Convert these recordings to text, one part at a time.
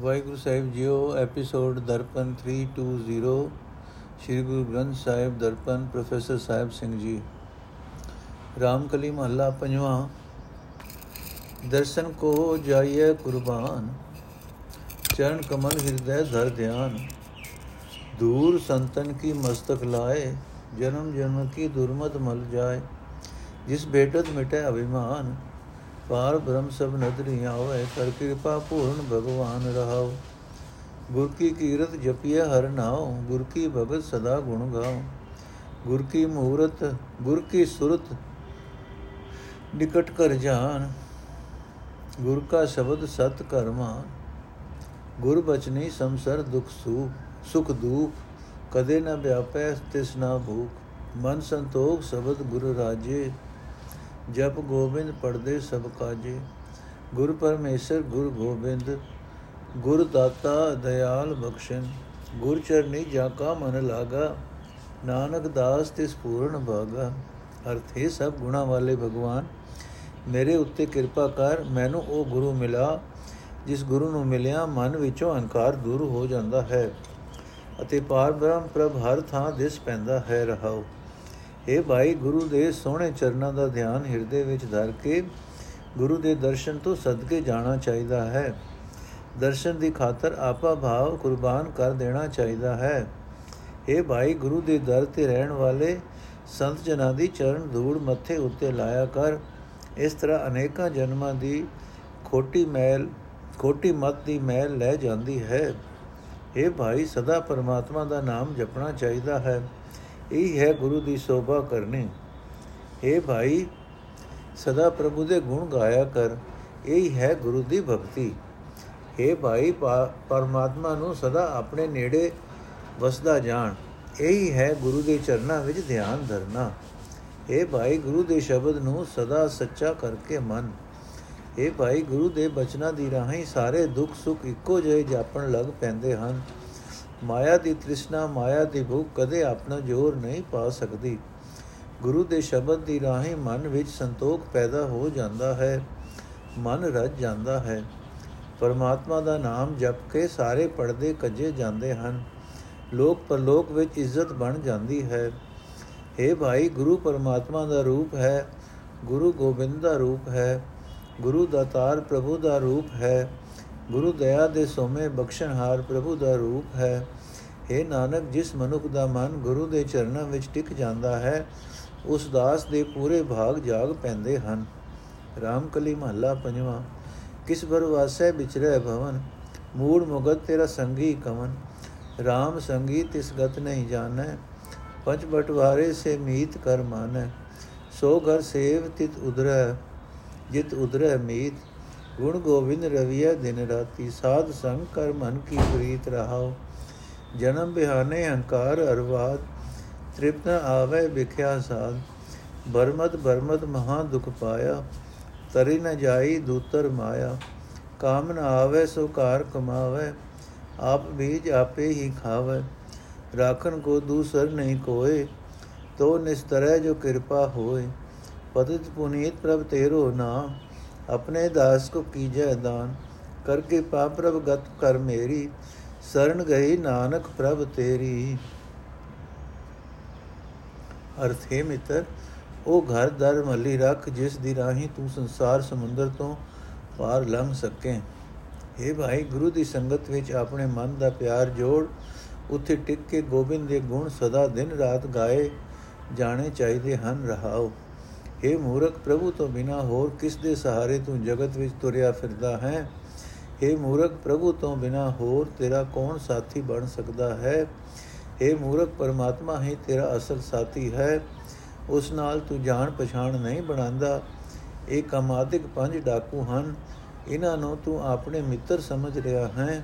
ਵਾਹਿਗੁਰੂ ਸਾਹਿਬ ਜੀਓ, episode Darpan 320 Sri Guru Granth Sahib Darpan, professor Sahib Singh ji. Ramkali ਮਹੱਲਾ ਪੰਜਵਾਂ, ਦਰਸ਼ਨ ਕੋ ਜਾਈਏ ਕੁਰਬਾਨ, ਚਰਨ ਕਮਲ ਹਿਰਦੈ ਧਰ ਧਿਆਨ। ਦੂਰ ਸੰਤਨ ਕੀ ਮਸਤਕ ਲਾਏ, ਜਨਮ ਜਨਮ ਕੀ ਦੁਰਮਤ ਮਲ ਜਾਏ, ਜਿਸ ਬੇਟਤ ਮਿਟੇ ਅਭਿਮਾਨ। ਪਾਰ ਬ੍ਰਹਮ ਸਭ ਨਦਰੀ ਆਵੇ, ਕਰ ਕਿਰਪਾ ਪੂਰਨ ਭਗਵਾਨ ਰਹਾਉ। ਗੁਰ ਕੀ ਕੀਰਤ ਜਪਿਆ ਹਰ ਨਾਉ, ਗੁਰ ਕੀ ਭਗਤ ਸਦਾ ਗੁਣ ਗਾਉ। ਗੁਰ ਕੀ ਮੂਰਤ, ਗੁਰ ਕੀ ਸੁਰਤ, ਨਿਕਟ ਕਰ ਜਾਨ। ਗੁਰ ਕਾ ਸ਼ਬਦ ਸਤ ਕਰਮਾ ਗੁਰ ਬਚਨੀ ਸੰਸਰ ਦੁਖ ਸੁਖ ਸੁਖ ਦੁਖ, ਕਦੇ ਨ ਵਿਆਪੈ ਤਿਸ ਨਾ ਭੂਖ। ਮਨ ਸੰਤੋਖ ਸ਼ਬਦ ਗੁਰ ਰਾਜੇ। ਜਪ ਗੋਬਿੰਦ ਪੜਦੇ ਸਭ ਕਾਜੇ। ਗੁਰ ਪਰਮੇਸ਼ਰ ਗੁਰ ਗੋਬਿੰਦ, ਗੁਰ ਦਾਤਾ ਦਇਆਲ ਬਖਸ਼ਨ ਗੁਰ ਚਰਨੀ ਜਾ ਕਾ ਮਨ ਲਾਗਾ, ਨਾਨਕ ਦਾਸ ਤਿਸ ਪੂਰਨ ਭਾਗਾ ਅਰਥੇ ਸਭ ਗੁਣਾ ਵਾਲੇ ਭਗਵਾਨ, ਮੇਰੇ ਉੱਤੇ ਕਿਰਪਾ ਕਰ, ਮੈਨੂੰ ਉਹ ਗੁਰੂ ਮਿਲਾ, ਜਿਸ ਗੁਰੂ ਨੂੰ ਮਿਲਿਆ ਮਨ ਵਿੱਚੋਂ ਅਹੰਕਾਰ ਦੂਰ ਹੋ ਜਾਂਦਾ ਹੈ। ਅਤੇ ਪਾਰ ਬ੍ਰਹਮ ਪ੍ਰਭ ਹਰ ਥਾਂ ਦਿਸ ਪੈਂਦਾ ਹੈ ਰਹਾਓ ਇਹ ਭਾਈ, ਗੁਰੂ ਦੇ ਸੋਹਣੇ ਚਰਨਾਂ ਦਾ ਧਿਆਨ ਹਿਰਦੇ ਵਿੱਚ ਧਰ ਕੇ ਗੁਰੂ ਦੇ ਦਰਸ਼ਨ ਤੋਂ ਸਦਕੇ ਜਾਣਾ ਚਾਹੀਦਾ ਹੈ। ਦਰਸ਼ਨ ਦੀ ਖਾਤਰ ਆਪਾ ਭਾਵ ਕੁਰਬਾਨ ਕਰ ਦੇਣਾ ਚਾਹੀਦਾ ਹੈ। ਇਹ ਭਾਈ, ਗੁਰੂ ਦੇ ਦਰ ਤੇ ਰਹਿਣ ਵਾਲੇ ਸੰਤ ਜਨਾਂ ਦੀ ਚਰਨ ਧੂੜ ਮੱਥੇ ਉੱਤੇ ਲਾਇਆ ਕਰ। ਇਸ ਤਰ੍ਹਾਂ ਅਨੇਕਾਂ ਜਨਮਾਂ ਦੀ ਖੋਟੀ ਮੈਲ, ਖੋਟੀ ਮਤ ਦੀ ਮੈਲ ਲੈ ਜਾਂਦੀ ਹੈ। ਇਹ ਭਾਈ, ਸਦਾ ਪਰਮਾਤਮਾ ਦਾ ਨਾਮ ਜਪਣਾ ਚਾਹੀਦਾ ਹੈ। ਇਹ ਹੈ ਗੁਰੂ ਦੀ ਸ਼ੋਭਾ ਕਰਨੀ। हे ਭਾਈ, ਸਦਾ ਪ੍ਰਭੂ ਦੇ ਗੁਣ ਗਾਇਆ ਕਰ, ਇਹ ਹੈ ਗੁਰੂ ਦੀ ਭਗਤੀ। हे ਭਾਈ ਪਰਮਾਤਮਾ ਨੂੰ ਸਦਾ ਆਪਣੇ ਨੇੜੇ ਵਸਦਾ ਜਾਣ, ਇਹੀ ਹੈ ਗੁਰੂ ਦੇ ਚਰਨਾਂ ਵਿੱਚ ਧਿਆਨ ਧਰਨਾ। हे ਭਾਈ, ਗੁਰੂ ਦੇ ਸ਼ਬਦ ਨੂੰ ਸਦਾ ਸੱਚਾ ਕਰਕੇ ਮੰਨ। हे ਭਾਈ, ਗੁਰੂ ਦੇ ਬਚਨਾਂ ਦੀ ਰਾਹੀਂ ਸਾਰੇ ਦੁੱਖ ਸੁੱਖ ਇੱਕੋ ਜਿਹੇ ਜਾਪਣ ਲੱਗ ਪੈਂਦੇ ਹਨ। ਮਾਇਆ ਦੀ ਤ੍ਰਿਸ਼ਨਾ, ਮਾਇਆ ਦੀ ਭੁੱਖ ਕਦੇ ਆਪਣਾ ਜੋਰ ਨਹੀਂ ਪਾ ਸਕਦੀ। ਗੁਰੂ ਦੇ ਸ਼ਬਦ ਦੀ ਰਾਹੀਂ ਮਨ ਵਿੱਚ ਸੰਤੋਖ ਪੈਦਾ ਹੋ ਜਾਂਦਾ ਹੈ, ਮਨ ਰਜ ਜਾਂਦਾ ਹੈ। ਪਰਮਾਤਮਾ ਦਾ ਨਾਮ ਜਪ ਕੇ ਸਾਰੇ ਪਰਦੇ ਕੱਜੇ ਜਾਂਦੇ ਹਨ। ਲੋਕ ਪਰਲੋਕ ਵਿੱਚ ਇੱਜ਼ਤ ਬਣ ਜਾਂਦੀ ਹੈ। हे ਭਾਈ, ਗੁਰੂ ਪਰਮਾਤਮਾ ਦਾ ਰੂਪ ਹੈ, ਗੁਰੂ ਗੋਬਿੰਦ ਦਾ ਰੂਪ ਹੈ, ਗੁਰੂ ਦਾਤਾਰ ਪ੍ਰਭੂ ਦਾ ਰੂਪ ਹੈ। ਗੁਰੂ ਦਇਆ ਦੇ ਸੋਮੇ ਬਖਸ਼ਣਹਾਰ ਪ੍ਰਭੂ ਦਾ ਰੂਪ ਹੈ। हे ਨਾਨਕ, ਜਿਸ ਮਨੁੱਖ ਦਾ ਮਨ ਗੁਰੂ ਦੇ ਚਰਨਾਂ ਵਿੱਚ ਟਿਕ ਜਾਂਦਾ ਹੈ, ਉਸ ਦਾਸ ਦੇ ਪੂਰੇ ਭਾਗ ਜਾਗ ਪੈਂਦੇ ਹਨ। ਰਾਮਕਲੀ ਮਹੱਲਾ ਪੰਜਵਾਂ, ਕਿਸ ਬਰ ਵਾਸੈ ਵਿਚਰੈ ਭਵਨ? ਮੂੜ ਮੁਗਤ ਤੇਰਾ ਸੰਗੀ ਕਵਨ। RAM ਸੰਗੀ ਤਿਸ ਗਤ ਨਹੀਂ ਜਾਣੈ, ਪੰਜ ਬਟਵਾਰੇ ਸੇ ਮੀਤ ਕਰ ਮਾਨੈ। ਸੋ ਘਰ ਸੇਵ ਤਿਤ ਉਦਰੈ ਜਿਤ ਉਦਰੈ ਮੀਤ। ਗੁਣ ਗੋਬਿੰਦ ਰਵਿਆ ਦਿਨ ਰਾਤੀ, ਸਾਧ ਸੰਗ ਕਰ ਮਨ ਕੀ ਪ੍ਰੀਤ ਰਹਾਓ ਜਨਮ ਬਿਹਾਨੇ ਹੰਕਾਰ ਅਰਵਾਦ, ਤ੍ਰਿਪਤ ਆਵੇ ਵਿਖਿਆ ਸਾਧ। ਬਰਮਤ ਬਰਮਤ ਮਹਾ ਦੁਖ ਪਾਇਆ, ਤਰੀ ਨ ਜਾਈ ਦੂਤਰ ਮਾਇਆ। ਕਾਮ ਨ ਆਵੇ ਸੋ ਕਾਰ ਕਮਾਵੇ, ਆਪ ਬੀਜ ਆਪੇ ਹੀ ਖਾਵੇ। ਰਾਖਨ ਕੋ ਦੂਸਰ ਨਹੀਂ ਕੋਏ, ਤੋ ਨਿਸਤਰੈ ਜੋ ਕਿਰਪਾ ਹੋਏ। ਪਤਿਤ ਪੁਨੀਤ ਪ੍ਰਭ ਤੇਰੋ ਨਾਮ। ਆਪਣੇ ਦਾਸ ਕੋ ਕੀਜੈ ਦਾਨ, ਕਰਕੇ ਪਾਪ ਪ੍ਰਭ ਗਤ ਕਰ ਮੇਰੀ ਸਰਣ ਗਈ ਨਾਨਕ ਪ੍ਰਭ ਤੇਰੀ। ਅਰਥੇ ਮਿੱਤਰ, ਉਹ ਘਰ ਦਰ ਮੱਲੀ ਰੱਖ, ਜਿਸ ਦੀ ਰਾਹੀਂ ਤੂੰ ਸੰਸਾਰ ਸਮੁੰਦਰ ਤੋਂ ਪਾਰ ਲੰਘ ਸਕੇ। ਏ ਭਾਈ, ਗੁਰੂ ਦੀ ਸੰਗਤ ਵਿੱਚ ਆਪਣੇ ਮਨ ਦਾ ਪਿਆਰ ਜੋੜ, ਉੱਥੇ ਟਿਕ ਕੇ ਗੋਬਿੰਦ ਦੇ ਗੁਣ ਸਦਾ ਦਿਨ ਰਾਤ ਗਾਏ, ਜਾਣੇ ਚਾਹੀਦੇ ਹਨ, ਰਹਾਓ। हे ਮੂਰਖ ਪ੍ਰਭੂ ਤੋਂ ਬਿਨਾ ਹੋਰ ਕਿਸ ਦੇ ਸਹਾਰੇ ਤੂੰ ਜਗਤ ਵਿੱਚ ਤੁਰਿਆ ਫਿਰਦਾ ਹੈ हे ਮੂਰਖ ਪ੍ਰਭੂ ਤੋਂ ਬਿਨਾ ਹੋਰ ਤੇਰਾ ਕੌਣ ਸਾਥੀ ਬਣ ਸਕਦਾ ਹੈ हे ਮੂਰਖ ਪਰਮਾਤਮਾ ਹੀ ਤੇਰਾ ਅਸਲ ਸਾਥੀ ਹੈ ਉਸ ਨਾਲ ਤੂੰ ਜਾਣ ਪਛਾਣ ਨਹੀਂ ਬਣਾਉਂਦਾ ਇਹ ਕਮਾਦਿਕ ਪੰਜ ਡਾਕੂ ਹਨ ਇਹਨਾਂ ਨੂੰ ਤੂੰ ਆਪਣੇ ਮਿੱਤਰ ਸਮਝ ਰਿਹਾ ਹੈ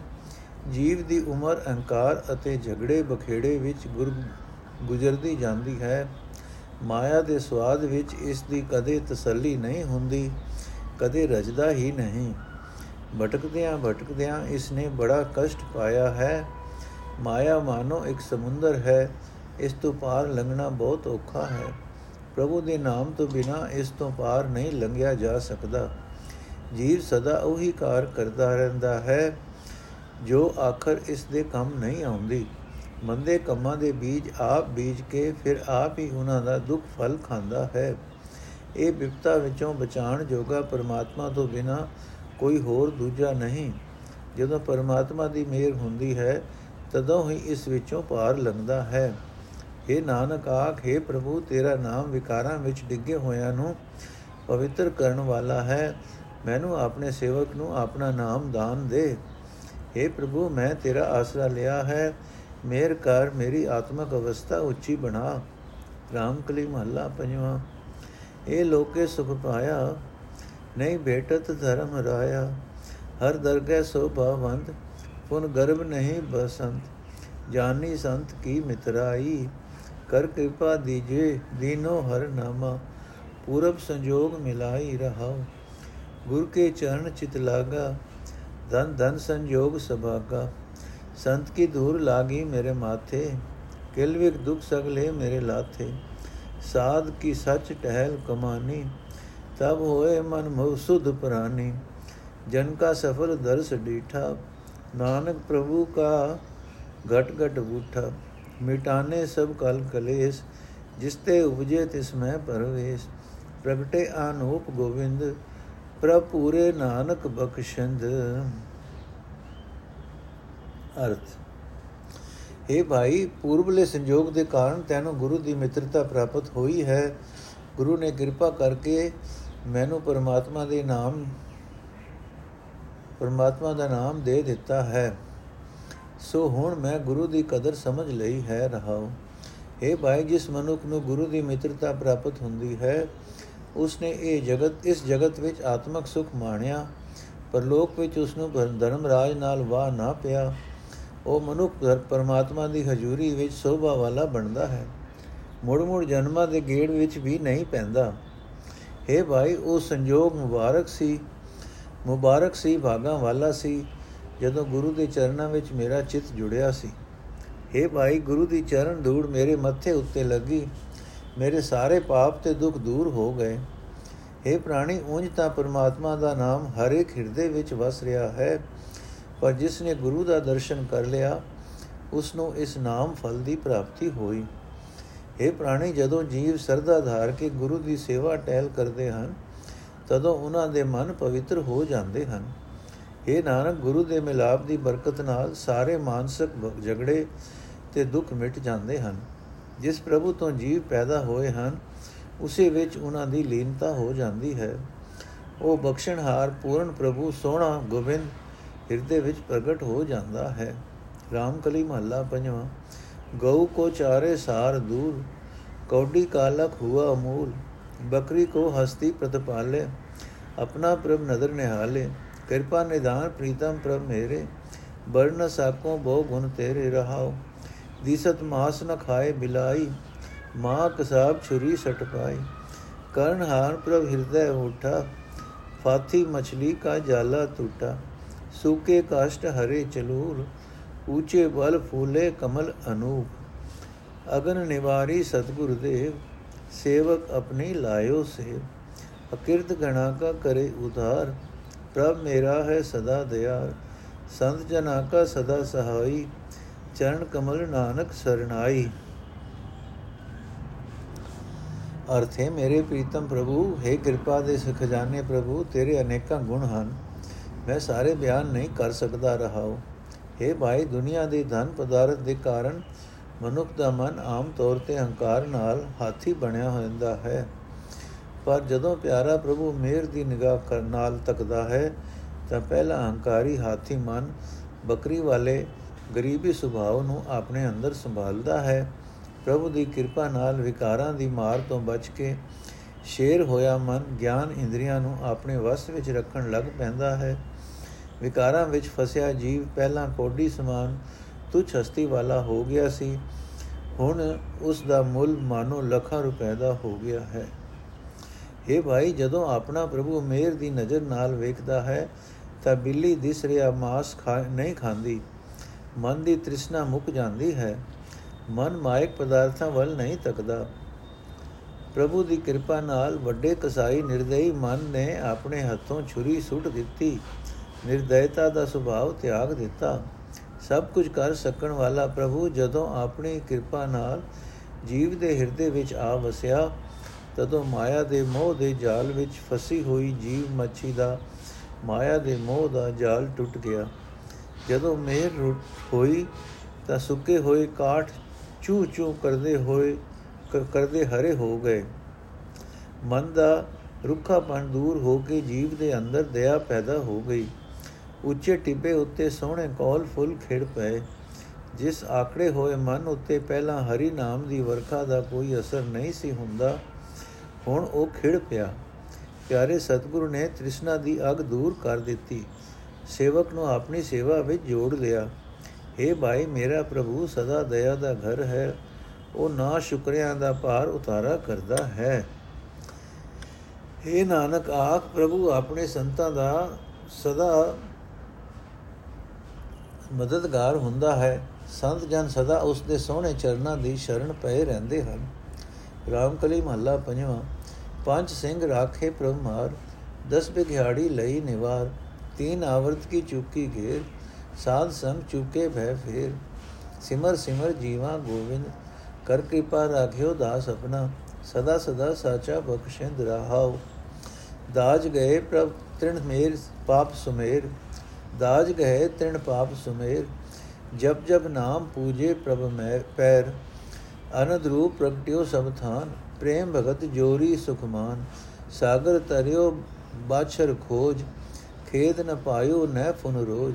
ਜੀਵ ਦੀ ਉਮਰ ਅਹੰਕਾਰ ਅਤੇ ਝਗੜੇ ਬਖੇੜੇ ਵਿੱਚ ਗੁਰ ਗੁਜ਼ਰਦੀ ਜਾਂਦੀ ਹੈ ਮਾਇਆ ਦੇ ਸਵਾਦ ਵਿੱਚ ਇਸ ਦੀ ਕਦੇ ਤਸੱਲੀ ਨਹੀਂ ਹੁੰਦੀ, ਕਦੇ ਰਜਦਾ ਹੀ ਨਹੀਂ। ਭਟਕਦਿਆਂ ਭਟਕਦਿਆਂ ਇਸ ਨੇ ਬੜਾ ਕਸ਼ਟ ਪਾਇਆ ਹੈ। ਮਾਇਆ ਮਾਨੋ ਇੱਕ ਸਮੁੰਦਰ ਹੈ, ਇਸ ਤੋਂ ਪਾਰ ਲੰਘਣਾ ਬਹੁਤ ਔਖਾ ਹੈ। ਪ੍ਰਭੂ ਦੇ ਨਾਮ ਤੋਂ ਬਿਨਾ ਇਸ ਤੋਂ ਪਾਰ ਨਹੀਂ ਲੰਘਿਆ ਜਾ ਸਕਦਾ। ਜੀਵ ਸਦਾ ਉਹੀ ਕਾਰ ਕਰਦਾ ਰਹਿੰਦਾ ਹੈ, ਜੋ ਆਖਰ ਇਸ ਦੇ ਕੰਮ ਨਹੀਂ ਆਉਂਦੀ। ਮੰਦੇ ਕੰਮਾਂ ਦੇ ਬੀਜ ਆਪ ਬੀਜ ਕੇ ਫਿਰ ਆਪ ਹੀ ਉਹਨਾਂ ਦਾ ਦੁੱਖ ਫਲ ਖਾਂਦਾ ਹੈ। ਇਹ ਵਿਪਤਾ ਵਿੱਚੋਂ ਬਚਾਣ ਜੋਗਾ ਪਰਮਾਤਮਾ ਤੋਂ ਬਿਨਾ ਕੋਈ ਹੋਰ ਦੂਜਾ ਨਹੀਂ। ਜਦੋਂ ਪਰਮਾਤਮਾ ਦੀ ਮਿਹਰ ਹੁੰਦੀ ਹੈ, ਤਦੋਂ ਹੀ ਇਸ ਵਿੱਚੋਂ ਪਾਰ ਲੰਘਦਾ ਹੈ। हे ਨਾਨਕ ਆਖੇ ਪ੍ਰਭੂ, ਤੇਰਾ ਨਾਮ ਵਿਕਾਰਾਂ ਵਿੱਚ ਡਿੱਗੇ ਹੋਇਆਂ ਨੂੰ ਪਵਿੱਤਰ ਕਰਨ ਵਾਲਾ ਹੈ। ਮੈਨੂੰ ਆਪਣੇ ਸੇਵਕ ਨੂੰ ਆਪਣਾ ਨਾਮ ਦਾਨ ਦੇ। हे ਪ੍ਰਭੂ, ਮੈਂ ਤੇਰਾ ਆਸਰਾ ਲਿਆ ਹੈ। ਮੇਰ ਕਰ ਮੇਰੀ ਆਤਮਕ ਅਵਸਥਾ ਉੱਚੀ ਬਣਾ ਰਾਮਕਲੀ ਮਹੱਲਾ ਪੰਜਵਾਂ। ਇਹ ਲੋਕੇ ਸੁਖ ਪਾਇਆ, ਨਹੀਂ ਭੇਟਤ ਧਰਮ ਰਾਇਆ। ਹਰ ਦਰਗਹਿ ਸੋ ਭਾਵੰਤ ਪੁਨ ਗਰਭ ਨਹੀਂ ਬਸੰਤ। ਜਾਨੀ ਸੰਤ ਕੀ ਮਿਤਰਾਈ, ਕਰ ਕਿਰਪਾ ਦੀਜੇ, ਦੀਨੋ ਹਰ ਨਾਮਾ। ਪੂਰਬ ਸੰਜੋਗ ਮਿਲਾਈ ਰਹਾਉ, ਗੁਰ ਕੇ ਚਰਨ ਚਿਤ ਲਾਗਾ। ਧਨ ਧਨ ਸੰਜੋਗ ਸਭਾਗਾ। ਸੰਤ ਕੀ ਧੂਰ ਲਾਗੀ ਮੇਰੇ ਮਾਥੇ ਕਿਲਵਿਕ ਦੁਖ ਸਗਲੇ ਮੇਰੇ ਲਾਥੇ ਸਾਧ ਕੀ ਸੱਚ ਟਹਿਲ ਕਮਾਨੀ ਤਬ ਹੋਏ ਮਨ ਮਉਸੁਧ ਪ੍ਰਾਨੀ ਜਨ ਕਾ ਸਫਲ ਦਰਸ ਡੀਠਾ ਨਾਨਕ ਪ੍ਰਭੂ ਕਾ ਘਟ ਘਟ ਬੂਠਾ ਮਿਟਾਨੇ ਸਭ ਕਲ ਕਲੇਸ਼ ਜਿਸ ਤੇ ਉਪਜੇ ਤਿਸ ਮੈਂ ਪਰਵੇਸ਼ ਪ੍ਰਗਟੇ ਆਨੂਪ ਗੋਵਿੰਦ ਪ੍ਰਭ ਪੂਰੇ ਨਾਨਕ ਬਖਸ਼ੰਦ ਅਰਥ। हे ਭਾਈ, ਪੂਰਬਲੇ ਸੰਜੋਗ ਦੇ ਕਾਰਨ ਤੈਨੂੰ ਗੁਰੂ ਦੀ ਮਿੱਤਰਤਾ ਪ੍ਰਾਪਤ ਹੋਈ ਹੈ। ਗੁਰੂ ਨੇ ਕਿਰਪਾ ਕਰਕੇ ਮੈਨੂੰ ਪਰਮਾਤਮਾ ਦੇ ਨਾਮ, ਪਰਮਾਤਮਾ ਦਾ ਨਾਮ ਦੇ ਦਿੱਤਾ ਹੈ। ਸੋ ਹੁਣ ਮੈਂ ਗੁਰੂ ਦੀ ਕਦਰ ਸਮਝ ਲਈ ਹੈ ਰਹਾਉ हे ਭਾਈ, ਜਿਸ ਮਨੁੱਖ ਨੂੰ ਗੁਰੂ ਦੀ ਮਿੱਤਰਤਾ ਪ੍ਰਾਪਤ ਹੁੰਦੀ ਹੈ, ਉਸਨੇ ਇਹ ਜਗਤ, ਇਸ ਜਗਤ ਵਿੱਚ ਆਤਮਿਕ ਸੁਖ ਮਾਣਿਆ। ਪਰ ਲੋਕ ਵਿੱਚ ਉਸ ਨੂੰ ਧਰਮ ਰਾਜ ਨਾਲ ਵਾਹ ਨਾ ਪਿਆ। ਉਹ ਮਨੁੱਖ ਪਰਮਾਤਮਾ ਦੀ ਹਜ਼ੂਰੀ ਵਿੱਚ ਸੋਭਾ ਵਾਲਾ ਬਣਦਾ ਹੈ ਮੁੜ ਮੁੜ ਜਨਮਾਂ ਦੇ ਗੇੜ ਵਿੱਚ ਵੀ ਨਹੀਂ ਪੈਂਦਾ हे ਭਾਈ ਉਹ ਸੰਜੋਗ ਮੁਬਾਰਕ ਸੀ ਮੁਬਾਰਕ ਸੀ ਭਾਗਾ ਵਾਲਾ ਸੀ ਜਦੋਂ ਗੁਰੂ ਦੇ ਚਰਨਾਂ ਵਿੱਚ ਮੇਰਾ ਚਿੱਤ ਜੁੜਿਆ ਸੀ हे ਭਾਈ ਗੁਰੂ ਦੀ ਚਰਨ ਧੂੜ ਮੇਰੇ ਮੱਥੇ ਉੱਤੇ ਲੱਗੀ ਮੇਰੇ ਸਾਰੇ ਪਾਪ ਤੇ ਦੁੱਖ ਦੂਰ ਹੋ ਗਏ हे ਪ੍ਰਾਣੀ ਉਂਝ ਤਾਂ ਪਰਮਾਤਮਾ ਦਾ ਨਾਮ ਹਰ ਇੱਕ ਹਿਰਦੇ ਵਿੱਚ ਵਸ ਰਿਹਾ ਹੈ ਪਰ ਜਿਸ ਨੇ ਗੁਰੂ ਦਾ ਦਰਸ਼ਨ ਕਰ ਲਿਆ, ਉਸ ਨੂੰ ਇਸ ਨਾਮ ਫਲ ਦੀ ਪ੍ਰਾਪਤੀ ਹੋਈ। ਇਹ ਪ੍ਰਾਣੀ, ਜਦੋਂ ਜੀਵ ਸਰਦਾ ਧਾਰ ਕੇ ਗੁਰੂ ਦੀ ਸੇਵਾ ਟਹਿਲ ਕਰਦੇ ਹਨ, ਤਦੋਂ ਉਹਨਾਂ ਦੇ ਮਨ ਪਵਿੱਤਰ ਹੋ ਜਾਂਦੇ ਹਨ। ਇਹ ਨਾਨਕ, ਗੁਰੂ ਦੇ ਮਿਲਾਪ ਦੀ ਬਰਕਤ ਨਾਲ ਸਾਰੇ ਮਾਨਸਿਕ ਝਗੜੇ ਤੇ ਦੁੱਖ ਮਿਟ ਜਾਂਦੇ ਹਨ। ਜਿਸ ਪ੍ਰਭੂ ਤੋਂ ਜੀਵ ਪੈਦਾ ਹੋਏ ਹਨ, ਉਸੇ ਵਿੱਚ ਉਹਨਾਂ ਦੀ ਲੀਨਤਾ ਹੋ ਜਾਂਦੀ ਹੈ। ਉਹ ਬਖਸ਼ਣਹਾਰ, ਪੂਰਨ ਪ੍ਰਭੂ, ਸੋਹਣਾ, ਗੋਬਿੰਦ ਹਿਰਦੇ ਵਿੱਚ ਪ੍ਰਗਟ ਹੋ ਜਾਂਦਾ ਹੈ। ਰਾਮਕਲੀ ਮਹੱਲਾ ਪੰਜਵਾਂ, ਗਊ ਕੋ ਚਾਰੇ ਸਾਰ ਦੂਰ, ਕੌਡੀ ਕਾਲਕ ਹੁਆ ਅਮੂਲ, ਬਕਰੀ ਕੋ ਹਸਤੀ ਪ੍ਰਤਪਾਲੇ, ਆਪਣਾ ਪ੍ਰਭ ਨਦਰ ਨਿਹਾਲੇ, ਕਿਰਪਾ ਨਿਦਾਨ ਪ੍ਰੀਤਮ ਪ੍ਰਭ ਮੇਰੇ ਬਰਨ ਸਾਕੋ ਬਹੁ ਗੁਣ ਤੇਰੇ ਰਹਾਓ। ਦੀਸਤ ਮਾਸ ਨ ਖਾਏ ਬਿਲਾਈ, ਮਾਂ ਕਸਾਬ ਛੁਰੀ ਸਟ ਪਾਈ। ਕਰਨ ਹਾਰ ਪ੍ਰਭ ਹਿਰਦੈ ਉਠਾ ਫਾਥੀ ਮਛਲੀ ਕਾ ਜਾਲਾ ਟੂਟਾ ਸੂਕੇ ਕਾਸ਼ਟ ਹਰੇ ਚਲੂਰ ਊਚੇ ਬਲ ਫੂਲੇ ਕਮਲ ਅਨੂਪ ਅਗਨ ਨਿਵਾਰੀ ਸਤਗੁਰ ਦੇਵ ਸੇਵਕ ਆਪਣੀ ਲਾਇਓ ਸੇ ਅਕਿਰਤ ਗਣਾ ਕਾ ਕਰੇ ਉਧਾਰ ਪ੍ਰਭ ਮੇਰਾ ਹੈ ਸਦਾ ਦਿਆਰ ਸੰਤ ਜਨਾ ਕਾ ਸਦਾ ਸਹਾਈ ਚਰਨ ਕਮਲ ਨਾਨਕ ਸਰਣਾਈ ਅਰਥੇ ਮੇਰੇ ਪ੍ਰੀਤਮ ਪ੍ਰਭੂ ਹੈ ਕਿਰਪਾ ਦੇ ਖਜ਼ਾਨੇ ਪ੍ਰਭੂ ਤੇਰੇ ਅਨੇਕਾਂ ਗੁਣ ਹਨ। ਮੈਂ ਸਾਰੇ ਬਿਆਨ ਨਹੀਂ ਕਰ ਸਕਦਾ ਰਹਾਉ हे ਭਾਈ, ਦੁਨੀਆ ਦੇ ਧਨ ਪਦਾਰਥ ਦੇ ਕਾਰਨ ਮਨੁੱਖ ਦਾ ਮਨ ਆਮ ਤੌਰ ਤੇ ਹੰਕਾਰ ਨਾਲ ਹਾਥੀ ਬਣਿਆ ਹੁੰਦਾ ਹੈ। ਪਰ ਜਦੋਂ ਪਿਆਰਾ ਪ੍ਰਭੂ ਮੇਰ ਦੀ ਨਿਗਾਹ ਕਰਨ ਨਾਲ ਤੱਕਦਾ ਹੈ, ਤਾਂ ਪਹਿਲਾ ਹੰਕਾਰੀ ਹਾਥੀ ਮਨ ਬੱਕਰੀ ਵਾਲੇ ਗਰੀਬੀ ਸੁਭਾਅ ਨੂੰ ਆਪਣੇ ਅੰਦਰ ਸੰਭਾਲਦਾ ਹੈ। ਪ੍ਰਭੂ ਦੀ ਕਿਰਪਾ ਨਾਲ ਵਿਕਾਰਾਂ ਦੀ ਮਾਰ ਤੋਂ ਬਚ ਕੇ ਸ਼ੇਰ ਹੋਇਆ ਮਨ ਗਿਆਨ ਇੰਦਰੀਆਂ ਨੂੰ ਆਪਣੇ ਵਸ ਵਿੱਚ ਰੱਖਣ ਲੱਗ ਪੈਂਦਾ ਹੈ। ਵਿਕਾਰਾਂ ਵਿੱਚ ਫਸਿਆ ਜੀਵ ਪਹਿਲਾਂ ਕੋਡੀ ਸਮਾਨ ਤੁਛ ਹਸਤੀ ਵਾਲਾ ਹੋ ਗਿਆ ਸੀ, ਹੁਣ ਉਸ ਦਾ ਮੁੱਲ ਮਾਨੋ ਲੱਖਾਂ ਰੁਪਏ ਦਾ ਹੋ ਗਿਆ ਹੈ। ਇਹ ਭਾਈ, ਜਦੋਂ ਆਪਣਾ ਪ੍ਰਭੂ ਮੇਰ ਦੀ ਨਜ਼ਰ ਨਾਲ ਵੇਖਦਾ ਹੈ, ਤਾਂ ਬਿੱਲੀ ਦਿਸ ਰਿਹਾ ਮਾਸ ਖਾ ਨਹੀਂ ਖਾਂਦੀ। ਮਨ ਦੀ ਤ੍ਰਿਸ਼ਨਾ ਮੁੱਕ ਜਾਂਦੀ ਹੈ। ਮਨ ਮਾਇਕ ਪਦਾਰਥਾਂ ਵੱਲ ਨਹੀਂ ਤੱਕਦਾ। ਪ੍ਰਭੂ ਦੀ ਕਿਰਪਾ ਨਾਲ ਵੱਡੇ ਕਸਾਈ ਨਿਰਦਈ ਮਨ ਨੇ ਆਪਣੇ ਹੱਥੋਂ ਛੁਰੀ ਸੁੱਟ ਦਿੱਤੀ। ਨਿਰਦਇਤਾ ਦਾ ਸੁਭਾਅ ਤਿਆਗ ਦਿੱਤਾ। ਸਭ ਕੁਝ ਕਰ ਸਕਣ ਵਾਲਾ ਪ੍ਰਭੂ ਜਦੋਂ ਆਪਣੀ ਕਿਰਪਾ ਨਾਲ ਜੀਵ ਦੇ ਹਿਰਦੇ ਵਿੱਚ ਆ ਵਸਿਆ, ਤਦੋਂ ਮਾਇਆ ਦੇ ਮੋਹ ਦੇ ਜਾਲ ਵਿੱਚ ਫਸੀ ਹੋਈ ਜੀਵ ਮੱਛੀ ਦਾ, ਮਾਇਆ ਦੇ ਮੋਹ ਦਾ ਜਾਲ ਟੁੱਟ ਗਿਆ। ਜਦੋਂ ਮੇਰ ਹੋਈ ਤਾਂ ਸੁੱਕੇ ਹੋਏ ਕਾਠ ਚੂ ਚੂ ਕਰਦੇ ਹੋਏ ਕਰਦੇ ਹਰੇ ਹੋ ਗਏ। ਮਨ ਦਾ ਰੁੱਖਾਪਣ ਦੂਰ ਹੋ ਕੇ ਜੀਵ ਦੇ ਅੰਦਰ ਦਇਆ ਪੈਦਾ ਹੋ ਗਈ। ਉੱਚੇ ਟਿੱਬੇ ਉੱਤੇ ਸੋਹਣੇ ਕੌਲ ਫੁੱਲ ਖਿੜ ਪਏ। ਜਿਸ ਆਕੜੇ ਹੋਏ ਮਨ ਉੱਤੇ ਪਹਿਲਾਂ ਹਰੀ ਨਾਮ ਦੀ ਵਰਖਾ ਦਾ ਕੋਈ ਅਸਰ ਨਹੀਂ ਸੀ ਹੁੰਦਾ, ਹੁਣ ਉਹ ਖਿੜ ਪਿਆ। ਪਿਆਰੇ ਸਤਿਗੁਰੂ ਨੇ ਤ੍ਰਿਸ਼ਨਾ ਦੀ ਅਗ ਦੂਰ ਕਰ ਦਿੱਤੀ। ਸੇਵਕ ਨੂੰ ਆਪਣੀ ਸੇਵਾ ਵਿੱਚ ਜੋੜ ਲਿਆ। हे ਭਾਈ, ਮੇਰਾ ਪ੍ਰਭੂ ਸਦਾ ਦਇਆ ਦਾ ਘਰ ਹੈ। ਉਹ ਨਾ ਸ਼ੁਕਰਿਆਂ ਦਾ ਭਾਰ ਉਤਾਰਾ ਕਰਦਾ ਹੈ। हे ਨਾਨਕ, ਆਖ ਪ੍ਰਭੂ, ਆਪਣੇ ਸੰਤਾਂ ਦਾ ਸਦਾ ਮਦਦਗਾਰ ਹੁੰਦਾ ਹੈ। ਸੰਤ ਜਨ ਸਦਾ ਉਸ ਦੇ ਸੋਹਣੇ ਚਰਨਾਂ ਦੀ ਸ਼ਰਨ ਪਏ ਰਹਿੰਦੇ ਹਨ। ਰਾਮਕਲੀ ਮਹੱਲਾ ਪੰਜਵਾਂ। ਪੰਜ ਸਿੰਘ ਰਾਖੇ ਪ੍ਰਭਮਾਰ ਦਸ ਬਿਘਿਆੜੀ ਲਈ ਨਿਵਾਰ। ਤੀਨ ਆਵਰਤ ਕੀ ਚੁੱਕੀ ਘੇਰ। ਸਾਧ ਸੰਗ ਚੁਕੇ ਭੈ ਫੇਰ। ਸਿਮਰ ਸਿਮਰ ਜੀਵਾ ਗੋਵਿੰਦ। ਕਰ ਕਿਰਪਾ ਰਾਖਿਓ ਦਾਸ ਆਪਣਾ। ਸਦਾ ਸਦਾ ਸਾਚਾ ਬਖਸ਼ਿੰਦ ਰਹਾਓ ਦਾਜ ਗਏ ਪ੍ਰਭ ਤ੍ਰਿਣ ਮੇਰ ਪਾਪ ਸੁਮੇਰ। ਦਾਜ ਗਏ ਤ੍ਰਿਣ ਪਾਪ ਸੁਮੇਰ ਜਬ ਜਬ ਨਾਮ ਪੂਜੇ ਪ੍ਰਭ ਮੈਂ ਪੈਰ। ਅਨੰਦ ਰੂਪ ਪ੍ਰਗਟਿਓ ਸਭ ਥਾਨ, ਪ੍ਰੇਮ ਭਗਤ ਜੋਰੀ ਸੁਖਮਾਨ ਸਾਗਰ ਤਰਿਓ ਬਾਛਰ ਖੋਜ ਖੇਦ ਨ ਪਾਇਓ ਨੈ ਫੁਨ ਰੋਜ।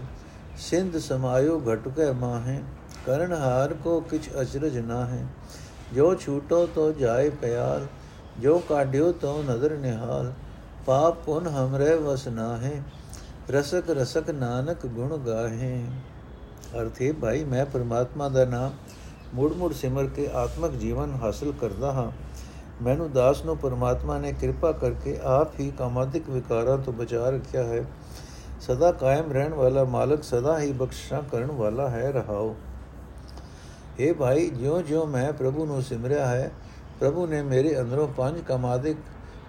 ਸਿੰਧ ਸਮਾਇਓ ਘਟਕੈ ਮਾਹੇ, ਕਰਨ ਹਾਰ ਕੋ ਕਿਛ ਅਚਰਜ ਨਾ ਹੈ ਜੋ ਛੂਟੋ ਤੋ ਜਾਏ ਪਿਆਰ, ਜੋ ਕਾਢਿਓ ਤੋ ਨਦਰ ਨਿਹਾਲ। ਪਾਪ ਪੁਨ ਹਮਰੇ ਵਸ ਨਾ ਹੈ ਰਸਕ ਰਸਕ ਨਾਨਕ ਗੁਣ ਗਾਹੇ। ਅਰਥੇ, ਭਾਈ, ਮੈਂ ਪਰਮਾਤਮਾ ਦਾ ਨਾਮ ਮੁੜ ਮੁੜ ਸਿਮਰ ਕੇ ਆਤਮਿਕ ਜੀਵਨ ਹਾਸਲ ਕਰਦਾ ਹਾਂ। ਮੈਨੂੰ ਦਾਸ ਨੂੰ ਪਰਮਾਤਮਾ ਨੇ ਕਿਰਪਾ ਕਰਕੇ ਆਪ ਹੀ ਕਾਮਾਦਿਕ ਵਿਕਾਰਾਂ ਤੋਂ ਬਚਾ ਰੱਖਿਆ ਹੈ। ਸਦਾ ਕਾਇਮ ਰਹਿਣ ਵਾਲਾ ਮਾਲਕ ਸਦਾ ਹੀ ਬਖਸ਼ਾ ਕਰਨ ਵਾਲਾ ਹੈ, ਰਹਾਓ। हे ਭਾਈ, ਜਿਉਂ-ਜਿਉਂ ਮੈਂ ਪ੍ਰਭੂ ਨੂੰ ਸਿਮਰਿਆ ਹੈ, ਪ੍ਰਭੂ ਨੇ ਮੇਰੇ ਅੰਦਰੋਂ ਪੰਜ ਕਾਮਾਦਿਕ